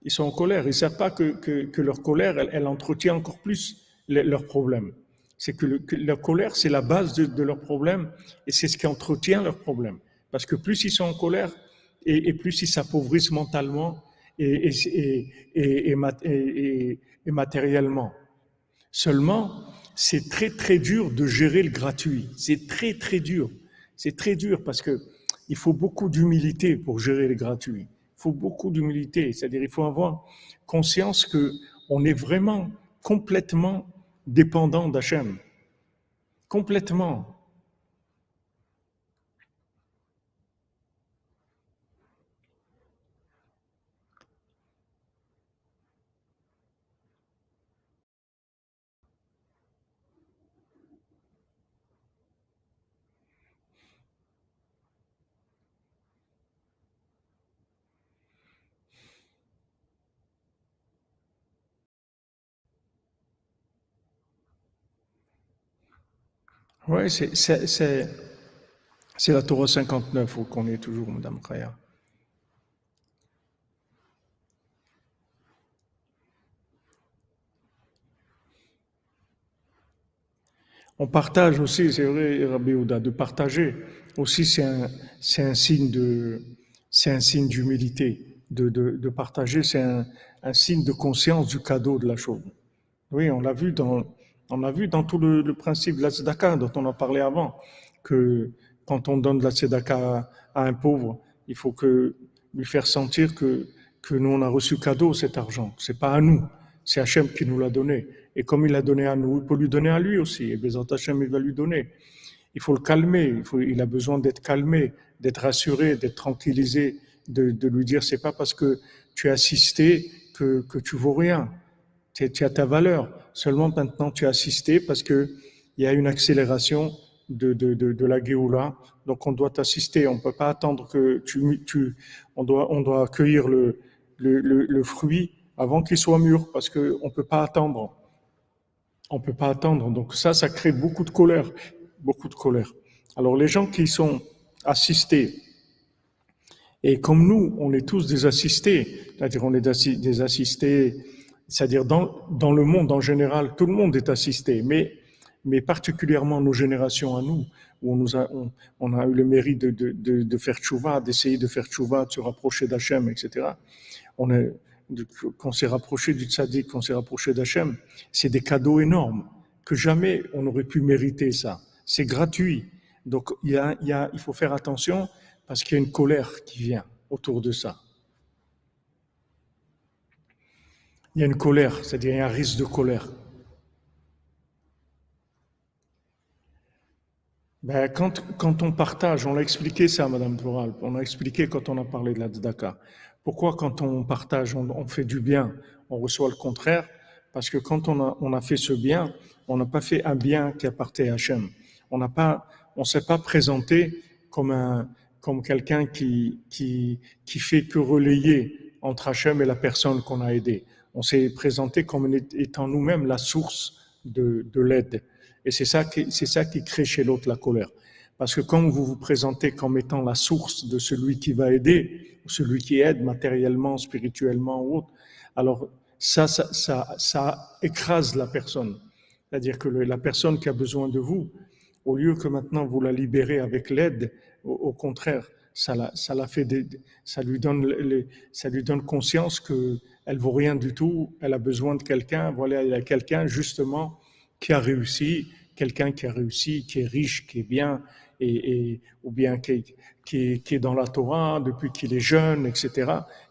Ils sont en colère. Ils ne savent pas que, que, leur colère, elle, entretient encore plus leurs problèmes. C'est que, le, que, leur colère, c'est la base de, de leurs problèmes et c'est ce qui entretient leurs problèmes. Parce que plus ils sont en colère et, et plus ils s'appauvrissent mentalement et, et, et, matériellement. Seulement, c'est très très dur de gérer le gratuit. C'est très très dur. C'est très dur parce que il faut beaucoup d'humilité pour gérer le gratuit. Il faut beaucoup d'humilité. C'est-à-dire, il faut avoir conscience que on est vraiment complètement dépendant d'Hachem. Complètement. Oui, c'est la Torah 59 qu'on est toujours, Madame Khaya. On partage aussi, c'est vrai, Rabbi Ouda, de partager aussi, c'est un, un, signe de, d'humilité. De, de, de, partager, c'est un, un, signe de conscience du cadeau de la chose. Oui, on l'a vu dans, on a vu dans tout le, principe de la tzedaka dont on a parlé avant, que quand on donne de la tzedaka à un pauvre, il faut que lui faire sentir que, que nous on a reçu cadeau cet argent. C'est pas à nous, c'est Hachem qui nous l'a donné. Et comme il l'a donné à nous, il peut lui donner à lui aussi. Et Bézant Hachem, il va lui donner. Il faut le calmer. Il, a besoin d'être calmé, d'être rassuré, d'être tranquillisé, de, de lui dire c'est pas parce que tu as assisté que, que tu vaux rien tu as ta valeur. Seulement maintenant, tu as assisté parce que il y a une accélération de, de, de, de la Géoula. Donc, on doit t'assister. On peut pas attendre que tu, tu on doit, on doit accueillir le, le, le, le fruit avant qu'il soit mûr parce que on peut pas attendre. On peut pas attendre. Donc, ça, ça crée beaucoup de colère. Beaucoup de colère. Alors, les gens qui sont assistés, et comme nous, on est tous des assistés, c'est-à-dire on est des assistés c'est-à-dire dans, dans le monde en général, tout le monde est assisté, mais, mais particulièrement nos générations à nous, où on, nous a, on, on a eu le mérite de, de, de, de faire tchouva, d'essayer de faire tchouva, de se rapprocher d'Hachem, etc. On est, qu'on s'est rapproché du tzaddik, qu'on s'est rapproché d'Hachem, c'est des cadeaux énormes que jamais on n'aurait pu mériter ça. C'est gratuit. Donc il, y a, il, y a, il faut faire attention parce qu'il y a une colère qui vient autour de ça. Il y a une colère, c'est-à-dire il y a un risque de colère. Ben, quand, quand on partage, on l'a expliqué ça, Madame Toral, on a expliqué quand on a parlé de la Tzedaka. Pourquoi quand on partage, on, on, fait du bien, on reçoit le contraire? Parce que quand on a, on a fait ce bien, on n'a pas fait un bien qui appartient à Hachem. On n'a pas, on s'est pas présenté comme un, comme quelqu'un qui, qui, qui fait que relayer entre Hachem et la personne qu'on a aidée. On s'est présenté comme étant nous-mêmes la source de, de l'aide. Et c'est ça, qui, c'est ça qui crée chez l'autre la colère. Parce que quand vous vous présentez comme étant la source de celui qui va aider, ou celui qui aide matériellement, spirituellement ou autre, alors ça, ça, ça, ça écrase la personne. C'est-à-dire que la personne qui a besoin de vous, au lieu que maintenant vous la libérez avec l'aide, au, contraire, ça la, ça la fait, des, ça lui donne, les, ça lui donne conscience que elle vaut rien du tout. Elle a besoin de quelqu'un. Voilà, il y a quelqu'un justement qui a réussi, quelqu'un qui a réussi, qui est riche, qui est bien, et, et ou bien qui est, qui, qui est, dans la Torah depuis qu'il est jeune, etc.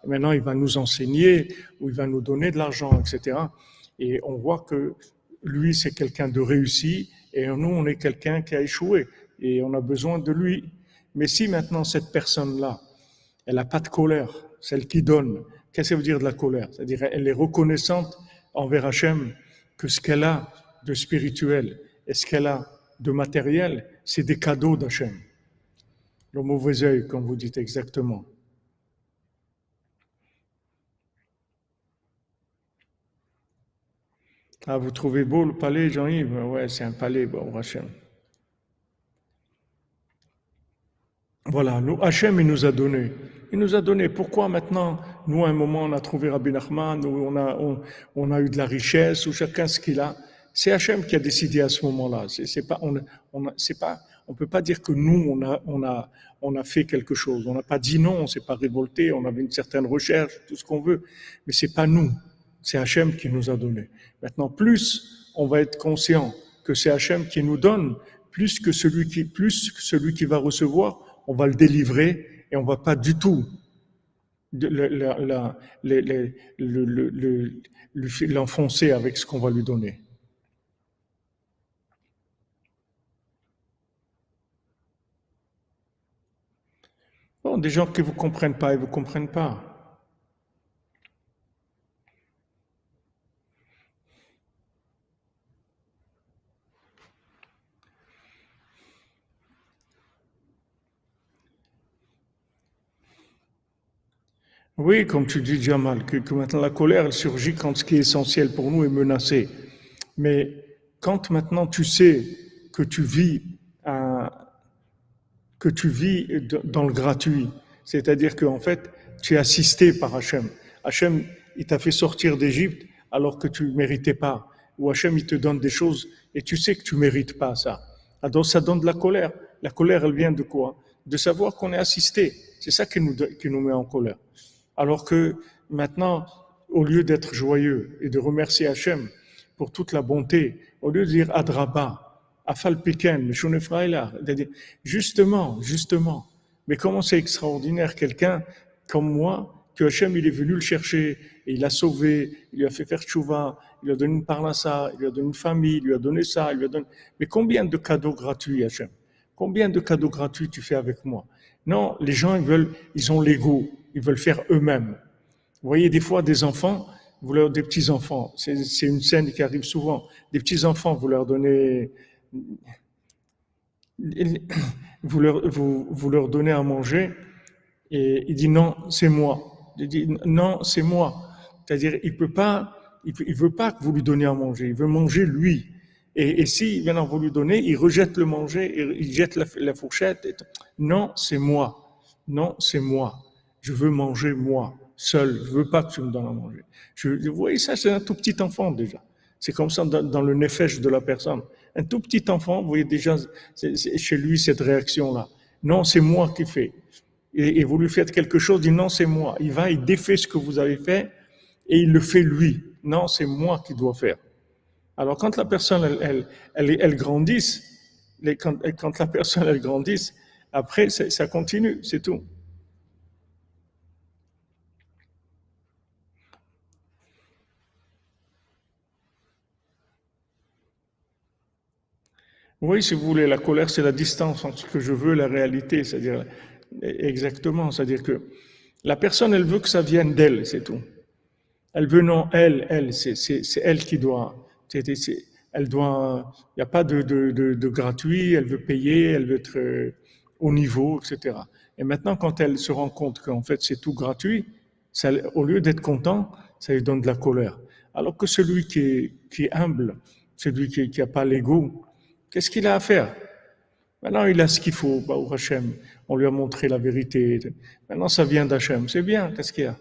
Et maintenant, il va nous enseigner ou il va nous donner de l'argent, etc. Et on voit que lui, c'est quelqu'un de réussi et nous, on est quelqu'un qui a échoué et on a besoin de lui. Mais si maintenant cette personne-là, elle n'a pas de colère, celle qui donne, qu'est-ce que ça veut dire de la colère? C'est-à-dire elle est reconnaissante envers Hachem que ce qu'elle a de spirituel et ce qu'elle a de matériel, c'est des cadeaux d'Hachem. Le mauvais œil, comme vous dites exactement. Ah, vous trouvez beau le palais, Jean-Yves? Ouais, c'est un palais, bon, Hachem. Voilà, nous, Hachem, il nous a donné. Il nous a donné. Pourquoi maintenant, nous, à un moment, on a trouvé Rabbi Nachman, on a, eu de la richesse, ou chacun ce qu'il a C'est Hachem qui a décidé à ce moment-là. C'est pas, on, on peut pas dire que nous, on a fait quelque chose. On n'a pas dit non, on s'est pas révolté, on avait une certaine recherche, tout ce qu'on veut. Mais c'est pas nous. C'est Hachem qui nous a donné. Maintenant, plus on va être conscient que c'est Hachem qui nous donne, plus que celui qui, plus que celui qui va recevoir, on va le délivrer et on va pas du tout l'enfoncer avec ce qu'on va lui donner. Bon, des gens qui vous comprennent pas, ils vous comprennent pas. Oui, comme tu dis, Jamal, que, que, maintenant la colère elle surgit quand ce qui est essentiel pour nous est menacé. Mais quand maintenant tu sais que tu vis, que tu vis dans le gratuit, c'est-à-dire qu'en fait, tu es assisté par Hachem. Hachem, il t'a fait sortir d'Égypte alors que tu ne méritais pas. Ou Hachem, il te donne des choses et tu sais que tu ne mérites pas ça. Alors ça donne de la colère. La colère, elle vient de quoi? De savoir qu'on est assisté. C'est ça qui nous, qui nous met en colère. Alors que maintenant, au lieu d'être joyeux et de remercier Hachem pour toute la bonté, au lieu de dire Adraba, Afal Piken, justement, justement, mais comment c'est extraordinaire quelqu'un comme moi, que Hachem il est venu le chercher et il l'a sauvé, il lui a fait faire tchouva, il lui a donné une parnassa, il lui a donné une famille, il lui a donné ça, il lui a donné. Mais combien de cadeaux gratuits, Hachem? Combien de cadeaux gratuits tu fais avec moi? Non, les gens ils veulent, ils ont l'ego ils veulent faire eux-mêmes. Vous voyez des fois des enfants, vous leur, des petits enfants, c'est une scène qui arrive souvent. Des petits enfants, vous leur donnez, vous leur, vous, vous leur donnez à manger et il dit non, c'est moi. Il dit non, c'est moi. C'est-à-dire, il peut pas, il, veut pas que vous lui donniez à manger. Il veut manger lui. Et, et si maintenant vous lui donnez, il rejette le manger, il jette la, la fourchette. non, c'est moi. Non, c'est moi je veux manger moi, seul, je veux pas que tu me donnes à manger. Je, vous voyez, ça, c'est un tout petit enfant déjà. C'est comme ça dans, le nefesh de la personne. Un tout petit enfant, vous voyez déjà chez lui cette réaction-là. Non, c'est moi qui fais. Et, vous lui faites quelque chose, il dit non, c'est moi. Il va, il défait ce que vous avez fait et il le fait lui. Non, c'est moi qui dois faire. Alors quand la personne, elle, elle, elle, elle grandisse, quand, quand la personne, elle grandisse, après, ça continue, c'est tout. Oui, si vous voulez, la colère, c'est la distance entre ce que je veux et la réalité. C'est-à-dire, exactement, c'est-à-dire que la personne, elle veut que ça vienne d'elle, c'est tout. Elle veut non, elle, elle, c'est elle qui doit. elle doit. Il n'y a pas de, de, de, de, gratuit. Elle veut payer. Elle veut être euh, au niveau, etc. Et maintenant, quand elle se rend compte qu'en fait c'est tout gratuit, ça, au lieu d'être content, ça lui donne de la colère. Alors que celui qui est, qui est humble, celui qui n'a pas l'ego, qu'est-ce qu'il a à faire? Maintenant, il a ce qu'il faut, au Hachem. On lui a montré la vérité. Maintenant, ça vient d'Hachem. C'est bien, qu'est-ce qu'il y a?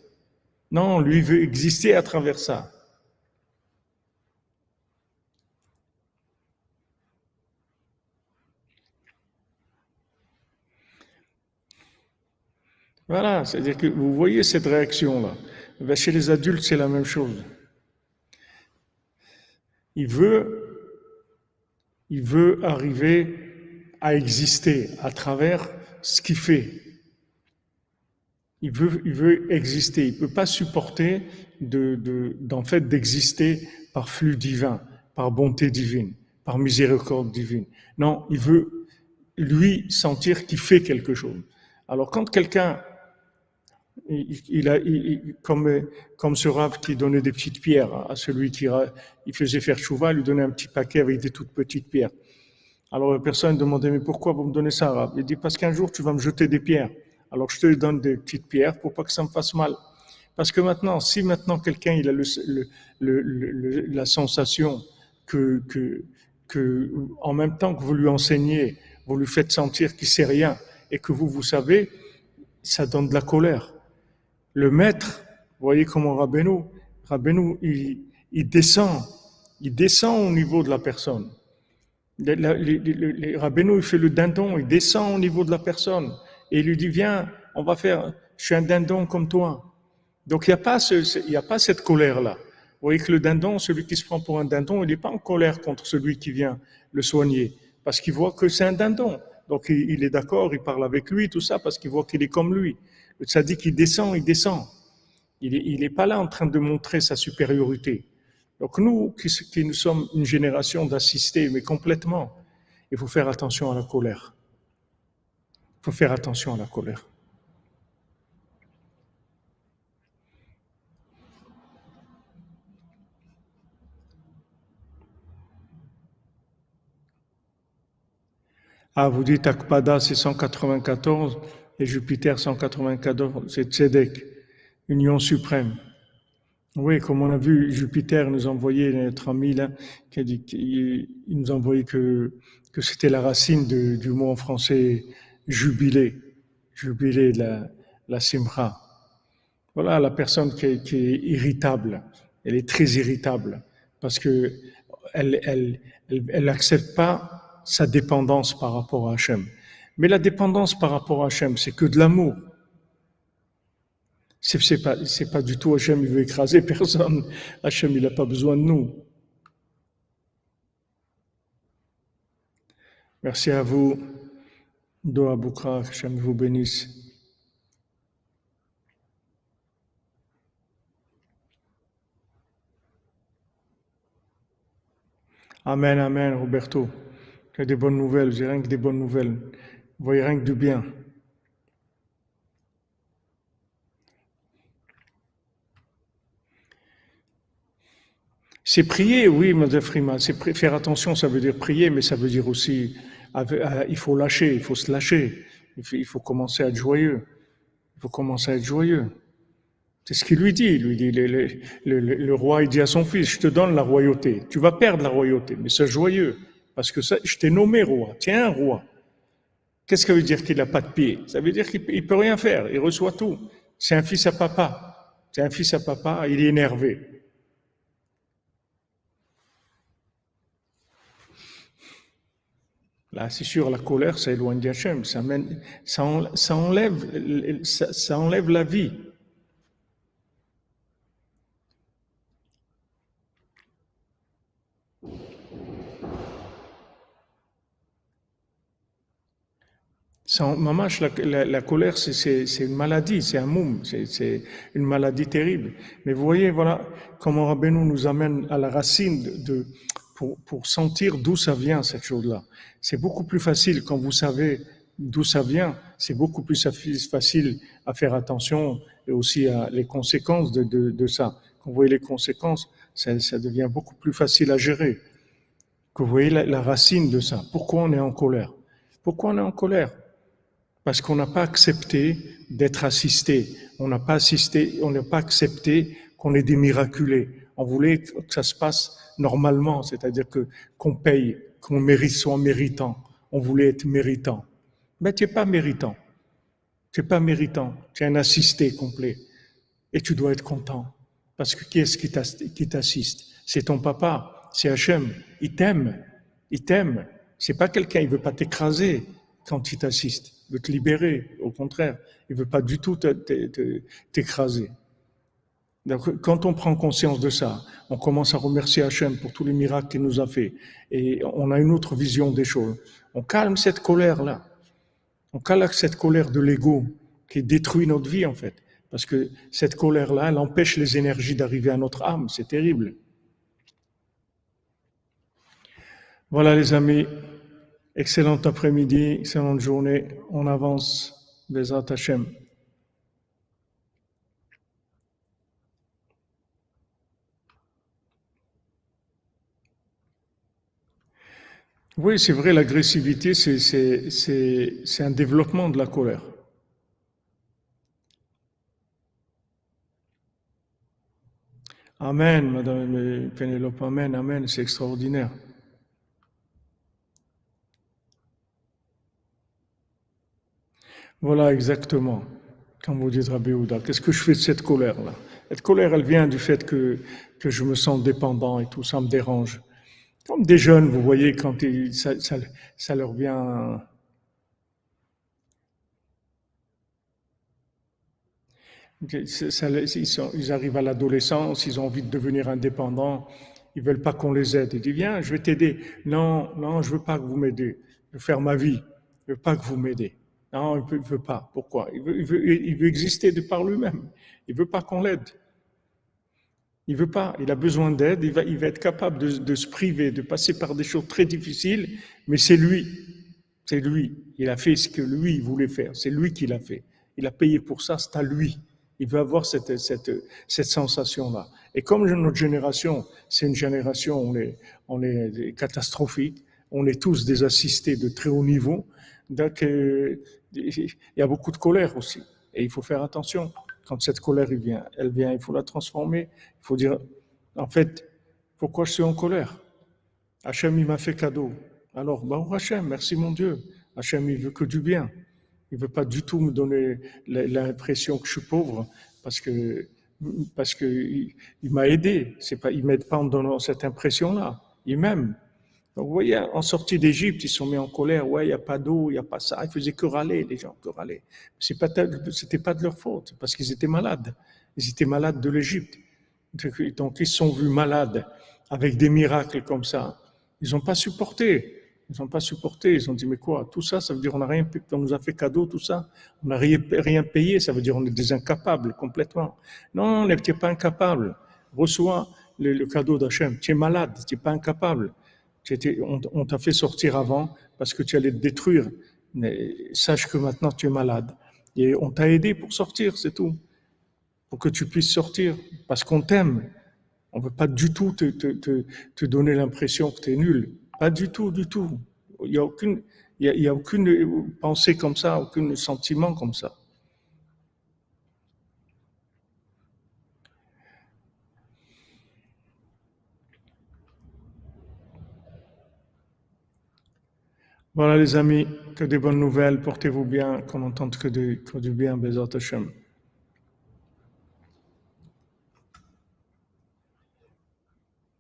Non, lui veut exister à travers ça. Voilà, c'est-à-dire que vous voyez cette réaction-là. Chez les adultes, c'est la même chose. Il veut, il veut arriver à exister à travers ce qu'il fait. Il veut, il veut exister. Il peut pas supporter de, de, d'en fait d'exister par flux divin, par bonté divine, par miséricorde divine. Non, il veut lui sentir qu'il fait quelque chose. Alors quand quelqu'un il, a, comme, comme ce rave qui donnait des petites pierres à celui qui il faisait faire chouva, il lui donnait un petit paquet avec des toutes petites pierres. Alors la personne demandait, mais pourquoi vous me donnez ça, rave? Il dit, parce qu'un jour tu vas me jeter des pierres. Alors je te donne des petites pierres pour pas que ça me fasse mal. Parce que maintenant, si maintenant quelqu'un il a le, le, la sensation que, que, que, en même temps que vous lui enseignez, vous lui faites sentir qu'il sait rien et que vous, vous savez, ça donne de la colère le maître, vous voyez comment Rabbeinu, Rabbeinu, il, descend, il descend au niveau de la personne. Le, Rabbeinu, il fait le dindon, il descend au niveau de la personne et il lui dit, viens, on va faire, je suis un dindon comme toi. Donc il n'y a pas il a pas cette colère-là. Vous voyez que le dindon, celui qui se prend pour un dindon, il n'est pas en colère contre celui qui vient le soigner, parce qu'il voit que c'est un dindon. Donc il est d'accord, il parle avec lui, tout ça, parce qu'il voit qu'il est comme lui. Le tzaddik, il descend, il descend. Il n'est pas là en train de montrer sa supériorité. Donc nous, qui, qui nous sommes une génération d'assistés, mais complètement, il faut faire attention à la colère. Il faut faire attention à la colère. Ah, vous dites Akpada, c'est 194 et Jupiter 194, c'est Tzedek, union suprême. Oui, comme on a vu, Jupiter nous a envoyé notre ami là, il nous a envoyé que, c'était la racine du mot en français jubilé, jubilé la, la simra. Voilà la personne qui est, irritable, elle est très irritable parce que elle, elle, pas sa dépendance par rapport à Hachem. Mais la dépendance par rapport à Hachem, c'est que de l'amour. Pas, c'est pas du tout Hachem, il veut écraser personne. Hachem, il n'a pas besoin de nous. Merci à vous. Doa Boukra, Hachem vous bénisse. Amen, amen, Roberto. Tu des bonnes nouvelles, j'ai rien que des bonnes nouvelles. Voyez rien que du bien. C'est prier, oui, Mme Freeman. C'est faire attention, ça veut dire prier, mais ça veut dire aussi, euh, il faut lâcher, il faut se lâcher. Il faut, commencer à être joyeux. Il faut commencer à être joyeux. C'est ce qu'il lui dit. Il lui dit, le, roi, il dit à son fils, je te donne la royauté. Tu vas perdre la royauté, mais sois joyeux. Parce que je t'ai nommé roi. Tiens, roi. Qu'est-ce que ça veut dire qu'il n'a pas de pied? Ça veut dire qu'il ne peut rien faire, il reçoit tout. C'est un fils à papa. C'est un fils à papa, il est énervé. Là, c'est sûr, la colère, ça éloigne d'Hachem, ça, ça, enlève, ça enlève la vie. La, la, colère, c'est une maladie, c'est un moum, c'est une maladie terrible. Mais vous voyez, voilà comment Rabbeinu nous amène à la racine de, pour, pour sentir d'où ça vient, cette chose-là. C'est beaucoup plus facile quand vous savez d'où ça vient, c'est beaucoup plus facile à faire attention et aussi à les conséquences de, de, de ça. Quand vous voyez les conséquences, ça, ça, devient beaucoup plus facile à gérer. Que vous voyez la, la racine de ça. Pourquoi on est en colère? Pourquoi on est en colère? Parce qu'on n'a pas accepté d'être assisté. On n'a pas assisté, on n'a pas accepté qu'on est des miraculés. On voulait que ça se passe normalement, c'est-à-dire que qu'on paye, qu'on mérite, soit méritant. On voulait être méritant. Mais tu n'es pas méritant. Tu n'es pas méritant. Tu es un assisté complet. Et tu dois être content. Parce que qui est-ce qui t'assiste? C'est ton papa, c'est Hachem. Il t'aime. Il t'aime. C'est pas quelqu'un, il veut pas t'écraser quand il t'assiste. Veut te libérer. Au contraire, il veut pas du tout t'écraser. Donc, quand on prend conscience de ça, on commence à remercier Hachem pour tous les miracles qu'il nous a fait. Et on a une autre vision des choses. On calme cette colère-là. On calme cette colère de l'ego qui détruit notre vie, en fait. Parce que cette colère-là, elle empêche les énergies d'arriver à notre âme. C'est terrible. Voilà, les amis. Excellent après-midi, excellente journée. On avance. Bezat Hachem. Oui, c'est vrai, l'agressivité, c'est un développement de la colère. Amen, Madame Pénélope, Amen, Amen, c'est extraordinaire. Voilà exactement, comme vous dites Rabbi Houda. Qu'est-ce que je fais de cette colère-là? Cette colère, elle vient du fait que, je me sens dépendant et tout ça me dérange. Comme des jeunes, vous voyez, quand ils, ça, leur vient. Ils, arrivent à l'adolescence, ils ont envie de devenir indépendants, ils veulent pas qu'on les aide. Ils disent viens, je vais t'aider. Non, non, je veux pas que vous m'aidez. Je veux faire ma vie. Je veux pas que vous m'aidez. Non, il ne veut pas. Pourquoi? Il veut, exister de par lui-même. Il veut pas qu'on l'aide. Il veut pas, il a besoin d'aide, il va, être capable de, se priver, de passer par des choses très difficiles, mais c'est lui, c'est lui. Il a fait ce que lui voulait faire, c'est lui qui l'a fait. Il a payé pour ça, c'est à lui. Il veut avoir cette sensation-là. Et comme notre génération, c'est une génération, on est, on est catastrophique, on est tous des assistés de très haut niveau, donc euh, il y a beaucoup de colère aussi. Et il faut faire attention quand cette colère elle vient, elle vient, il faut la transformer. Il faut dire, en fait, pourquoi je suis en colère? Hachem, il m'a fait cadeau. Alors, bah, Hachem, merci mon Dieu. Hachem, il veut que du bien. Il veut pas du tout me donner l'impression que je suis pauvre parce que parce que il, m'a aidé. C'est pas, il m'aide pas en donnant cette impression-là. Il m'aime. Donc, vous voyez, en sortie d'Égypte, ils sont mis en colère. Ouais, il n'y a pas d'eau, il n'y a pas ça. Ils faisaient que râler, les gens, que râler. C'est pas, c'était pas de leur faute, parce qu'ils étaient malades. Ils étaient malades de l'Égypte. Donc, ils sont vus malades avec des miracles comme ça. Ils n'ont pas supporté. Ils n'ont pas supporté. Ils ont dit, mais quoi? Tout ça, ça veut dire on n'a rien, on nous a fait cadeau, tout ça. On n'a rien, payé. Ça veut dire on est des incapables, complètement. Non, tu n'es pas incapable. Reçois le, le cadeau d'Hachem. Tu es malade. Tu n'es pas incapable on, t'a fait sortir avant parce que tu allais te détruire. Mais sache que maintenant tu es malade. Et on t'a aidé pour sortir, c'est tout. Pour que tu puisses sortir. Parce qu'on t'aime. On ne veut pas du tout te, donner l'impression que tu es nul. Pas du tout, du tout. Il n'y a, a, a aucune pensée comme ça, aucun sentiment comme ça. Voilà les amis, que des bonnes nouvelles, portez-vous bien, qu'on entende que, de, que du bien, Bezat Hashem.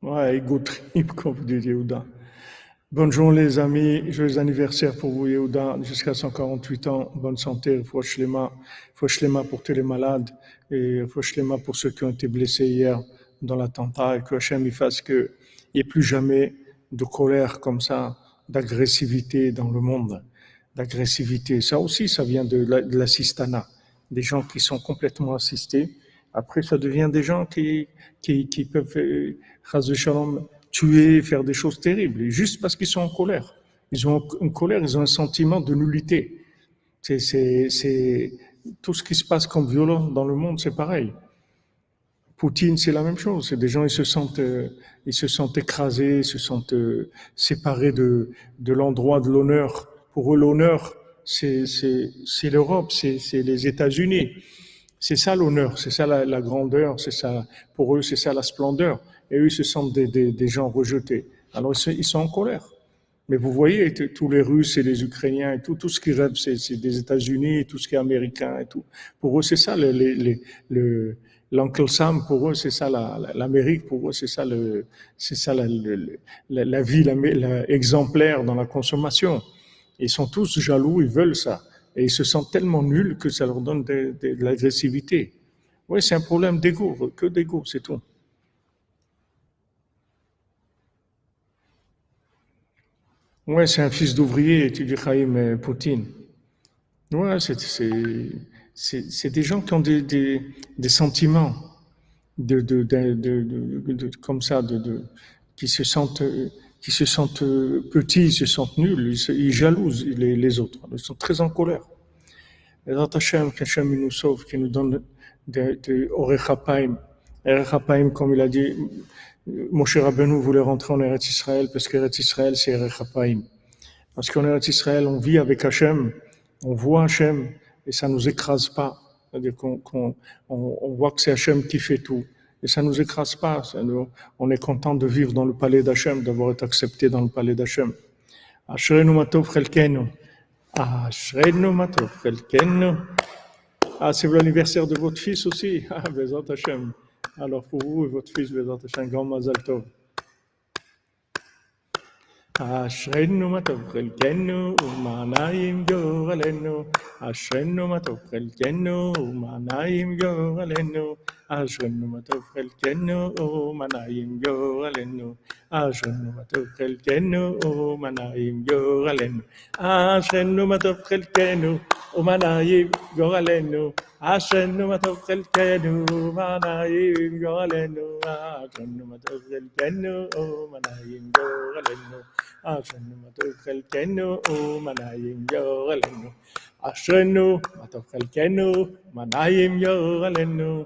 Ouais, ego trip, comme Yehuda. Bonne journée les amis, joyeux anniversaire pour vous Yehuda, jusqu'à 148 ans, bonne santé, Fouachlema, Fouachlema pour tous les malades. Et Fouachlema pour ceux qui ont été blessés hier dans l'attentat. Et que Hachem y fasse qu'il n'y ait plus jamais de colère comme ça d'agressivité dans le monde, d'agressivité. Ça aussi, ça vient de l'assistana, des gens qui sont complètement assistés. Après, ça devient des gens qui, qui, qui peuvent, euh, shalom, tuer, faire des choses terribles, juste parce qu'ils sont en colère. Ils ont une colère, ils ont un sentiment de nullité. C'est, c'est, tout ce qui se passe comme violence dans le monde, c'est pareil. Poutine, c'est la même chose. C'est des gens, ils se sentent, euh, ils se sentent écrasés, ils se sentent euh, séparés de, de l'endroit de l'honneur. Pour eux, l'honneur, c'est l'Europe, c'est les États-Unis. C'est ça l'honneur, c'est ça la, grandeur, c'est ça, pour eux, c'est ça la splendeur. Et eux, ils se sentent des, des, gens rejetés. Alors, ils sont en colère. Mais vous voyez, tous les Russes et les Ukrainiens et tout, tout ce qu'ils rêvent, c'est des États-Unis, tout ce qui est américain et tout. Pour eux, c'est ça le, le, l'Uncle Sam, pour eux, c'est ça l'Amérique, pour eux, c'est ça, le, c'est ça la, la, vie la, exemplaire dans la consommation. Ils sont tous jaloux, ils veulent ça. Et ils se sentent tellement nuls que ça leur donne de, l'agressivité. Oui, c'est un problème d'ego, que d'ego, c'est tout. Oui, c'est un fils d'ouvrier, tu dis Chaim Poutine. Ouais, c'est c'est des gens qui ont des, des, des sentiments de, de, de, comme ça, qui se sentent qui se sentent petits, ils se sentent nuls, ils, jalousent les, les, autres, ils sont très en colère. Et Hachem, qu'Hachem nous sauve, qui nous donne de, de Orechapaim, Erechapaim, comme il a dit, Moshe Rabbeinu voulait rentrer en Eretz Israël parce qu'Eretz Israël c'est Erechapaim. Parce qu'en Eretz Israël, on vit avec Hachem, on voit Hachem, et ça nous écrase pas. C'est-à-dire qu'on on, on, voit que c'est Hachem qui fait tout. Et ça nous écrase pas. On est content de vivre dans le palais d'Hachem, d'avoir été accepté dans le palais d'Hachem. Ashrenu matov chelkenu. Ashrenu matov chelkenu. Ah, c'est l'anniversaire de votre fils aussi. Ah, Bezat Hachem. Alors pour vous et votre fils, Bezat Hachem, grand mazal. אשרנו מה טוב חלקנו ומה נעים גורלנו אשרנו מה טוב חלקנו ומה נעים גורלנו Ashunu matukal jenu manayim yo alenu. Ashunu matukal jenu manayim yo alenu. Ashunu matukal jenu manayim yo alenu. Ashunu matukal jenu manayim yo alenu. Ashunu matukal jenu manayim yo alenu. Ashunu matukal jenu manayim yo alenu. Ashunu matukal jenu alenu.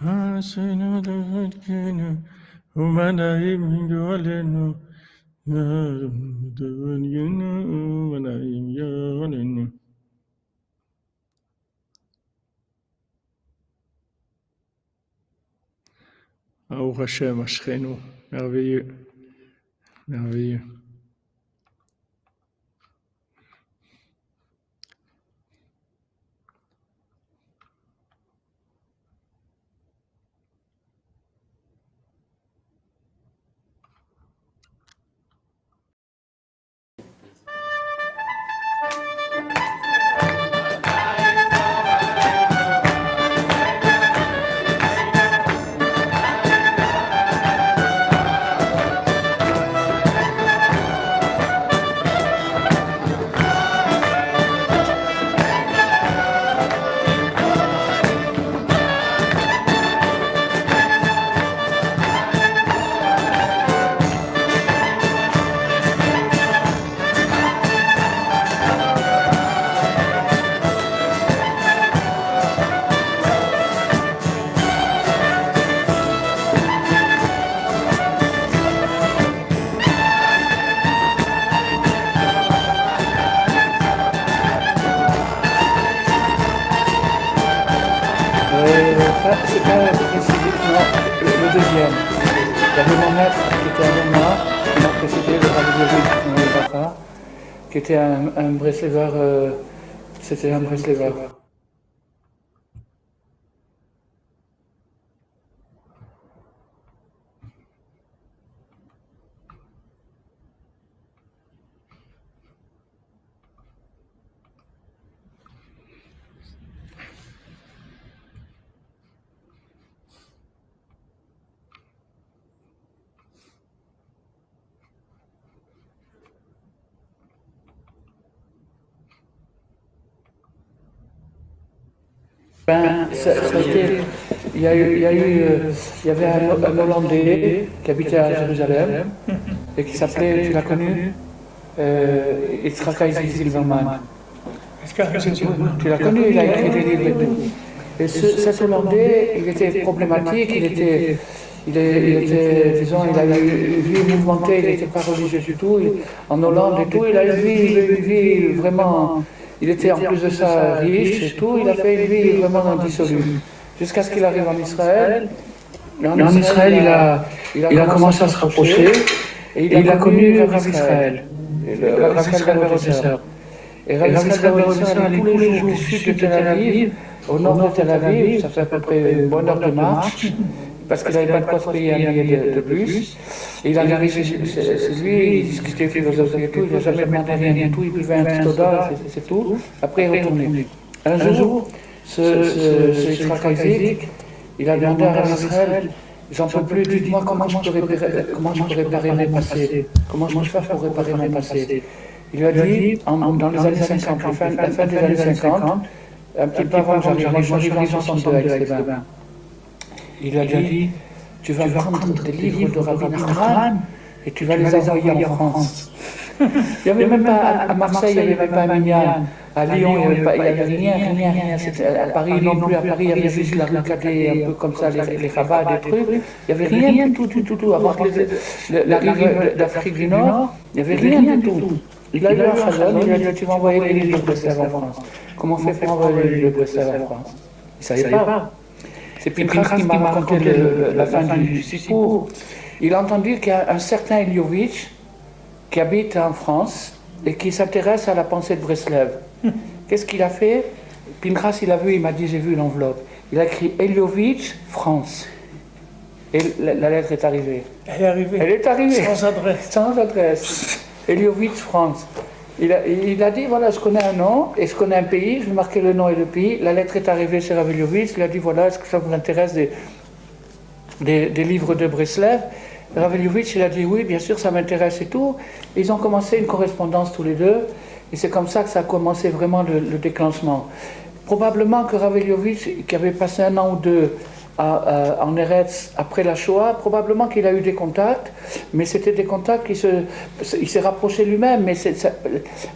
Asinu da hakkını Umanayim yolunu Yarım da günü Umanayim yolunu Au Hashem, merveilleux, merveilleux. Un, un euh, c'était un Breslevar. Ben, il y a eu, il y, a eu, il y avait un, un Hollandais qui habitait à Jérusalem et qui s'appelait, tu l'as connu, euh, Yitzhak Isaac Silverman. Tu l'as connu, il a écrit des livres et ce, cet Hollandais, il était problématique, il était, il, est- il était, disons, il a eu une vie mouvementée, il n'était pas religieux du tout. Il- en Hollande et tout, il a eu une vie, une vie vraiment. Il était en plus de ça riche et tout, il a fait une vie vraiment indissoluble. Jusqu'à ce qu'il arrive en Israël. Et en, Israël, il a, il a commencé à se rapprocher et il, a connu le Rav Israël. Le Rav Israël. Et Rav Israël allait tous les jours du sud de Tel Aviv, au nord de Tel Aviv, ça fait à peu près une bonne heure de marche, parce qu'il n'avait pas de quoi se payer un billet de, de bus. Et il arrivait chez, lui, il discutait philosophie et tout, il n'a jamais demandé rien du tout, il buvait un petit soda, c'est- tout. Après, il retournait. Un jour, ce, ce, ce il a demandé à Israël, j'en peux plus, dites-moi comment je peux réparer, comment je mon passé, comment je peux faire pour réparer mon passé? Il lui a dit, dans les années 50, la fin, la fin des années 50, un petit peu avant que j'arrive, moi j'arrive en 62 avec bains. Il a dit, tu vas prendre des livres de Rabbi Nachman et tu vas les envoyer en France. Il n'y avait même pas, à Marseille, il n'y avait même pas un minyan. À Lyon, il n'y avait, rien, rien, rien. À Paris non plus, à Paris, il y avait juste la rue Cadet, un peu comme ça, les, les rabats, des trucs. Il n'y avait rien du tout, du tout, tout. À part l'arrivée d'Afrique du Nord, il n'y avait rien du tout. Il a eu un chazon, il a dit, tu vas envoyer les livres de Breslev en France. Comment on fait pour envoyer les livres de Breslev en France Il ne savait pas. C'est Pinchas qui m'a raconté le- la fin du, Sipour. Il a entendu qu'il y a un certain Eliovitch qui habite en France et qui s'intéresse à la pensée de Breslev. Qu'est-ce qu'il a fait? Pinchas, il a vu, il m'a dit, j'ai vu l'enveloppe. Il a écrit Eliovitch, France. Et la, la lettre est arrivée. Elle est arrivée. Elle est arrivée. Sans adresse. Sans adresse. Eliovitch, France. Il a, il a dit, voilà, je connais un nom? Et je connais un pays, je vais marquer le nom et le pays. La lettre est arrivée chez Rav Eliovitch, il a dit, voilà, est-ce que ça vous intéresse des, des, livres de Breslev? Rav Eliovitch, il a dit, oui, bien sûr, ça m'intéresse et tout. Ils ont commencé une correspondance tous les deux, et c'est comme ça que ça a commencé vraiment le, le déclenchement. Probablement que Rav Eliovitch, qui avait passé un an ou deux à- en Eretz après la Shoah, probablement qu'il a eu des contacts, mais c'était des contacts qui se, il s'est rapproché lui-même, mais,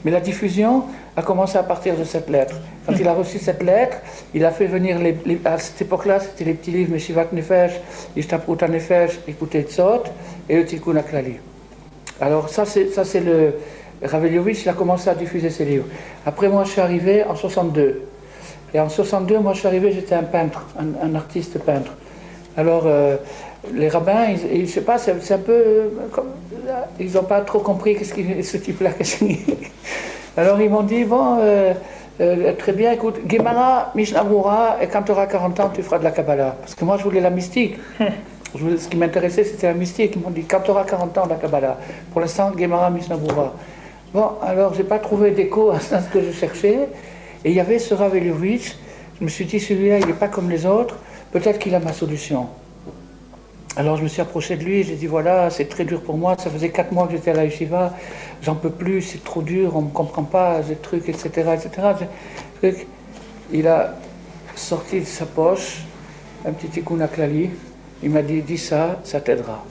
la diffusion a commencé à partir de cette lettre. Quand il a reçu cette lettre, il a fait venir à cette époque-là, c'était les petits livres Meshivat Nefesh, Ishtaprut Nefesh, Écoutez Tzot et le Tikkun Aklali. Alors ça c'est le Raveliovitch, il a commencé à diffuser ses livres. Après moi je suis arrivé en 62. Et en 62, moi je suis arrivé, j'étais un peintre, un, artiste peintre. Alors euh, les rabbins, ils, ils- je sais pas, c'est un peu euh, ils n'ont pas trop compris ce type-là Alors ils m'ont dit bon euh, très bien, écoute, Gemara, Mishnah et quand tu auras 40 ans, tu feras de la Kabbalah. Parce que moi je voulais la mystique. Ce qui m'intéressait, c'était la mystique. Ils m'ont dit, quand tu auras 40 ans, la Kabbalah. Pour l'instant, Gemara Mishnah. Bon, alors, j'ai pas trouvé d'écho à ce que je cherchais. Et il y avait ce Rav Eliovitch. Je me suis dit, celui-là, il n'est pas comme les autres. Peut-être qu'il a ma solution. Alors, je me suis approché de lui. J'ai dit, voilà, c'est très dur pour moi. Ça faisait quatre mois que j'étais à la yeshiva. J'en peux plus, c'est trop dur. On ne me comprend pas, des trucs, etc. etc. Il a sorti de sa poche un petit tikkun aklali. Il m'a dit, dis ça, ça t'aidera.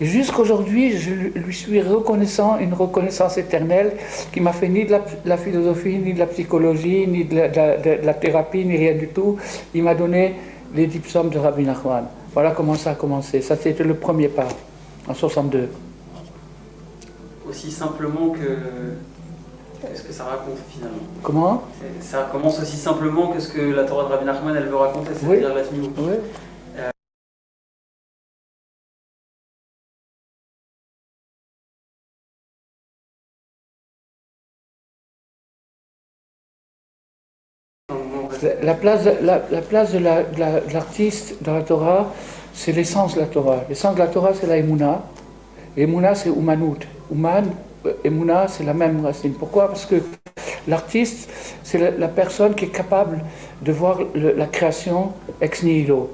Jusqu'aujourd'hui, je lui suis reconnaissant une reconnaissance éternelle qui m'a fait ni de la, la philosophie, ni de la psychologie, ni de la, de la- de la thérapie, ni rien du tout. Il m'a donné les dix psaumes de Rabbi Nachman. Voilà comment ça a commencé. Ça, c'était le premier pas, en 62. aussi simplement que ce que ça raconte finalement? Comment? Ça commence aussi simplement que ce que la Torah de Rabbi Nachman elle veut raconter, c'est-à-dire la Tmimout. Oui. La place, la, la place de la- de la- de l'artiste dans la Torah, c'est l'essence de la Torah. L'essence de la Torah, c'est la Emouna. Emouna, c'est Umanut. Uman, euh, Emouna, c'est la même racine. Pourquoi? Parce que l'artiste, c'est la, personne qui est capable de voir la création ex nihilo.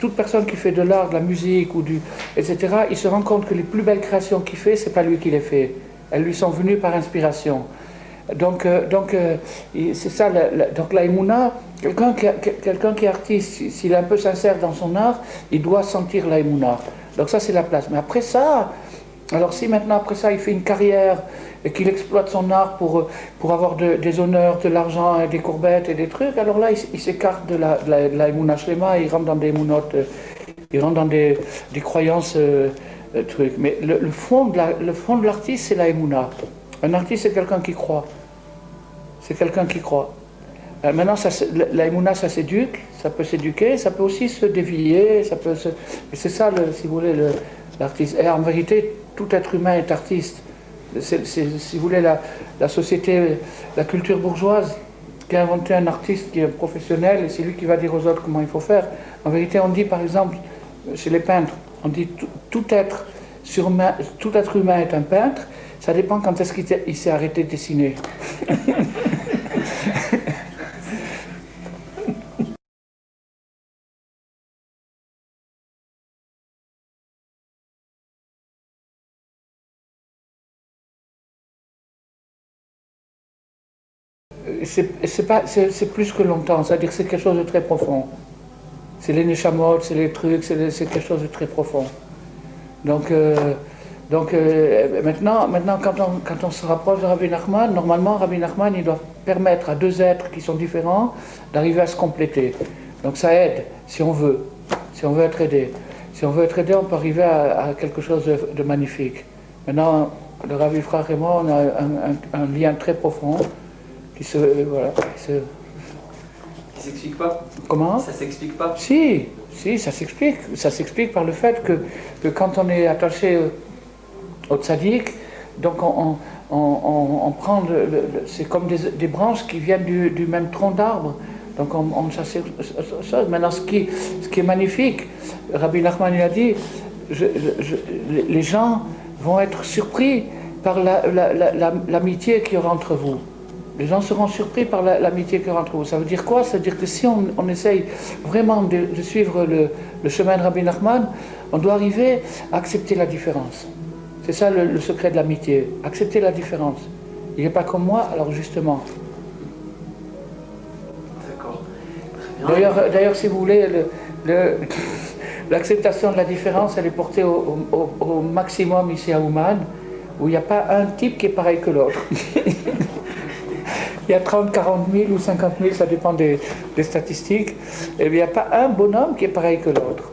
Toute personne qui fait de l'art, de la musique, ou du, etc., il se rend compte que les plus belles créations qu'il fait, c'est pas lui qui les fait. Elles lui sont venues par inspiration. Donc, euh, donc euh, et c'est ça, la, la- donc la Emouna, quelqu'un qui, quelqu'un qui est artiste, s'il est un peu sincère dans son art, il doit sentir la Emouna. Donc ça, c'est la place. Mais après ça, alors si maintenant, après ça, il fait une carrière et qu'il exploite son art pour, euh, pour avoir de- des honneurs, de l'argent, et des courbettes et des trucs, alors là, il, s'écarte de la, la, Shlema, il rentre dans des Emounotes, euh, il rentre dans des, des croyances trucs. Mais le, fond de la- le fond de l'artiste, c'est la Emouna. Un artiste, c'est quelqu'un qui croit. C'est quelqu'un qui croit. Euh, maintenant, la- la Emouna, ça s'éduque, ça peut s'éduquer, ça peut aussi se dévier, ça peut se... C'est ça, si vous voulez, le- l'artiste. Et en vérité, tout être humain est artiste. Si vous voulez, la, société, la culture bourgeoise qui a inventé un artiste qui est professionnel et c'est lui qui va dire aux autres comment il faut faire. En vérité, on dit, par exemple, chez les peintres, on dit tout, être tout être humain est un peintre. Ça dépend quand est-ce qu'il s'est- il s'est arrêté de dessiner. c'est plus que longtemps c'est-à-dire que c'est quelque chose de très profond. C'est les neshamot c'est les trucs c'est quelque chose de très profond. Donc euh, euh, maintenant quand on se rapproche de Rabbi Nachman normalement Rabbi Nachman il doit permettre à deux êtres qui sont différents d'arriver à se compléter. Donc ça aide si on veut. Si on veut être aidé. Si on veut être aidé on peut arriver à, quelque chose de, magnifique. Maintenant le Rabbi Frère et moi on a un lien très profond qui se voilà qui se- Qui s'explique pas comment? Ça s'explique pas si, si, ça s'explique. Ça s'explique par le fait que, que quand on est attaché au, tzaddik, donc on, on, on- on- on prend, le- le- le- c'est comme des, des branches qui viennent du, du même tronc d'arbre. Donc on, on ça, c'est- ça- Maintenant, ce qui, ce qui est magnifique, Rabbi Nachman il a dit, je- je- je- les- gens vont être surpris par la- la- la- la- l'amitié qu'il y aura entre vous. Les gens seront surpris par la- l'amitié qu'il y aura entre vous. Ça veut dire quoi? Ça veut dire que si on, on essaye vraiment de, de suivre le, le chemin de Rabbi Nachman, on doit arriver à accepter la différence. C'est ça le, le secret de l'amitié. Accepter la différence. Il n'est pas comme moi, alors justement. D'accord. D'ailleurs, si vous voulez, le- le- l'acceptation de la différence, elle est portée au, au- au maximum ici à Ouman, où il n'y a pas un type qui est pareil que l'autre. il y a 30, 40 000 ou 50 000, ça dépend des, statistiques. Et il n'y a pas un bonhomme qui est pareil que l'autre.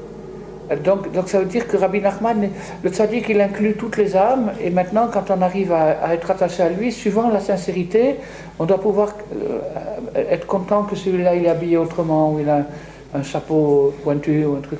Donc, donc ça veut dire que Rabbi Nachman, le tzaddik, il inclut toutes les âmes, et maintenant, quand on arrive à, être attaché à lui, suivant la sincérité, on doit pouvoir euh, être content que celui-là, il est habillé autrement, ou il a un chapeau pointu, ou un truc.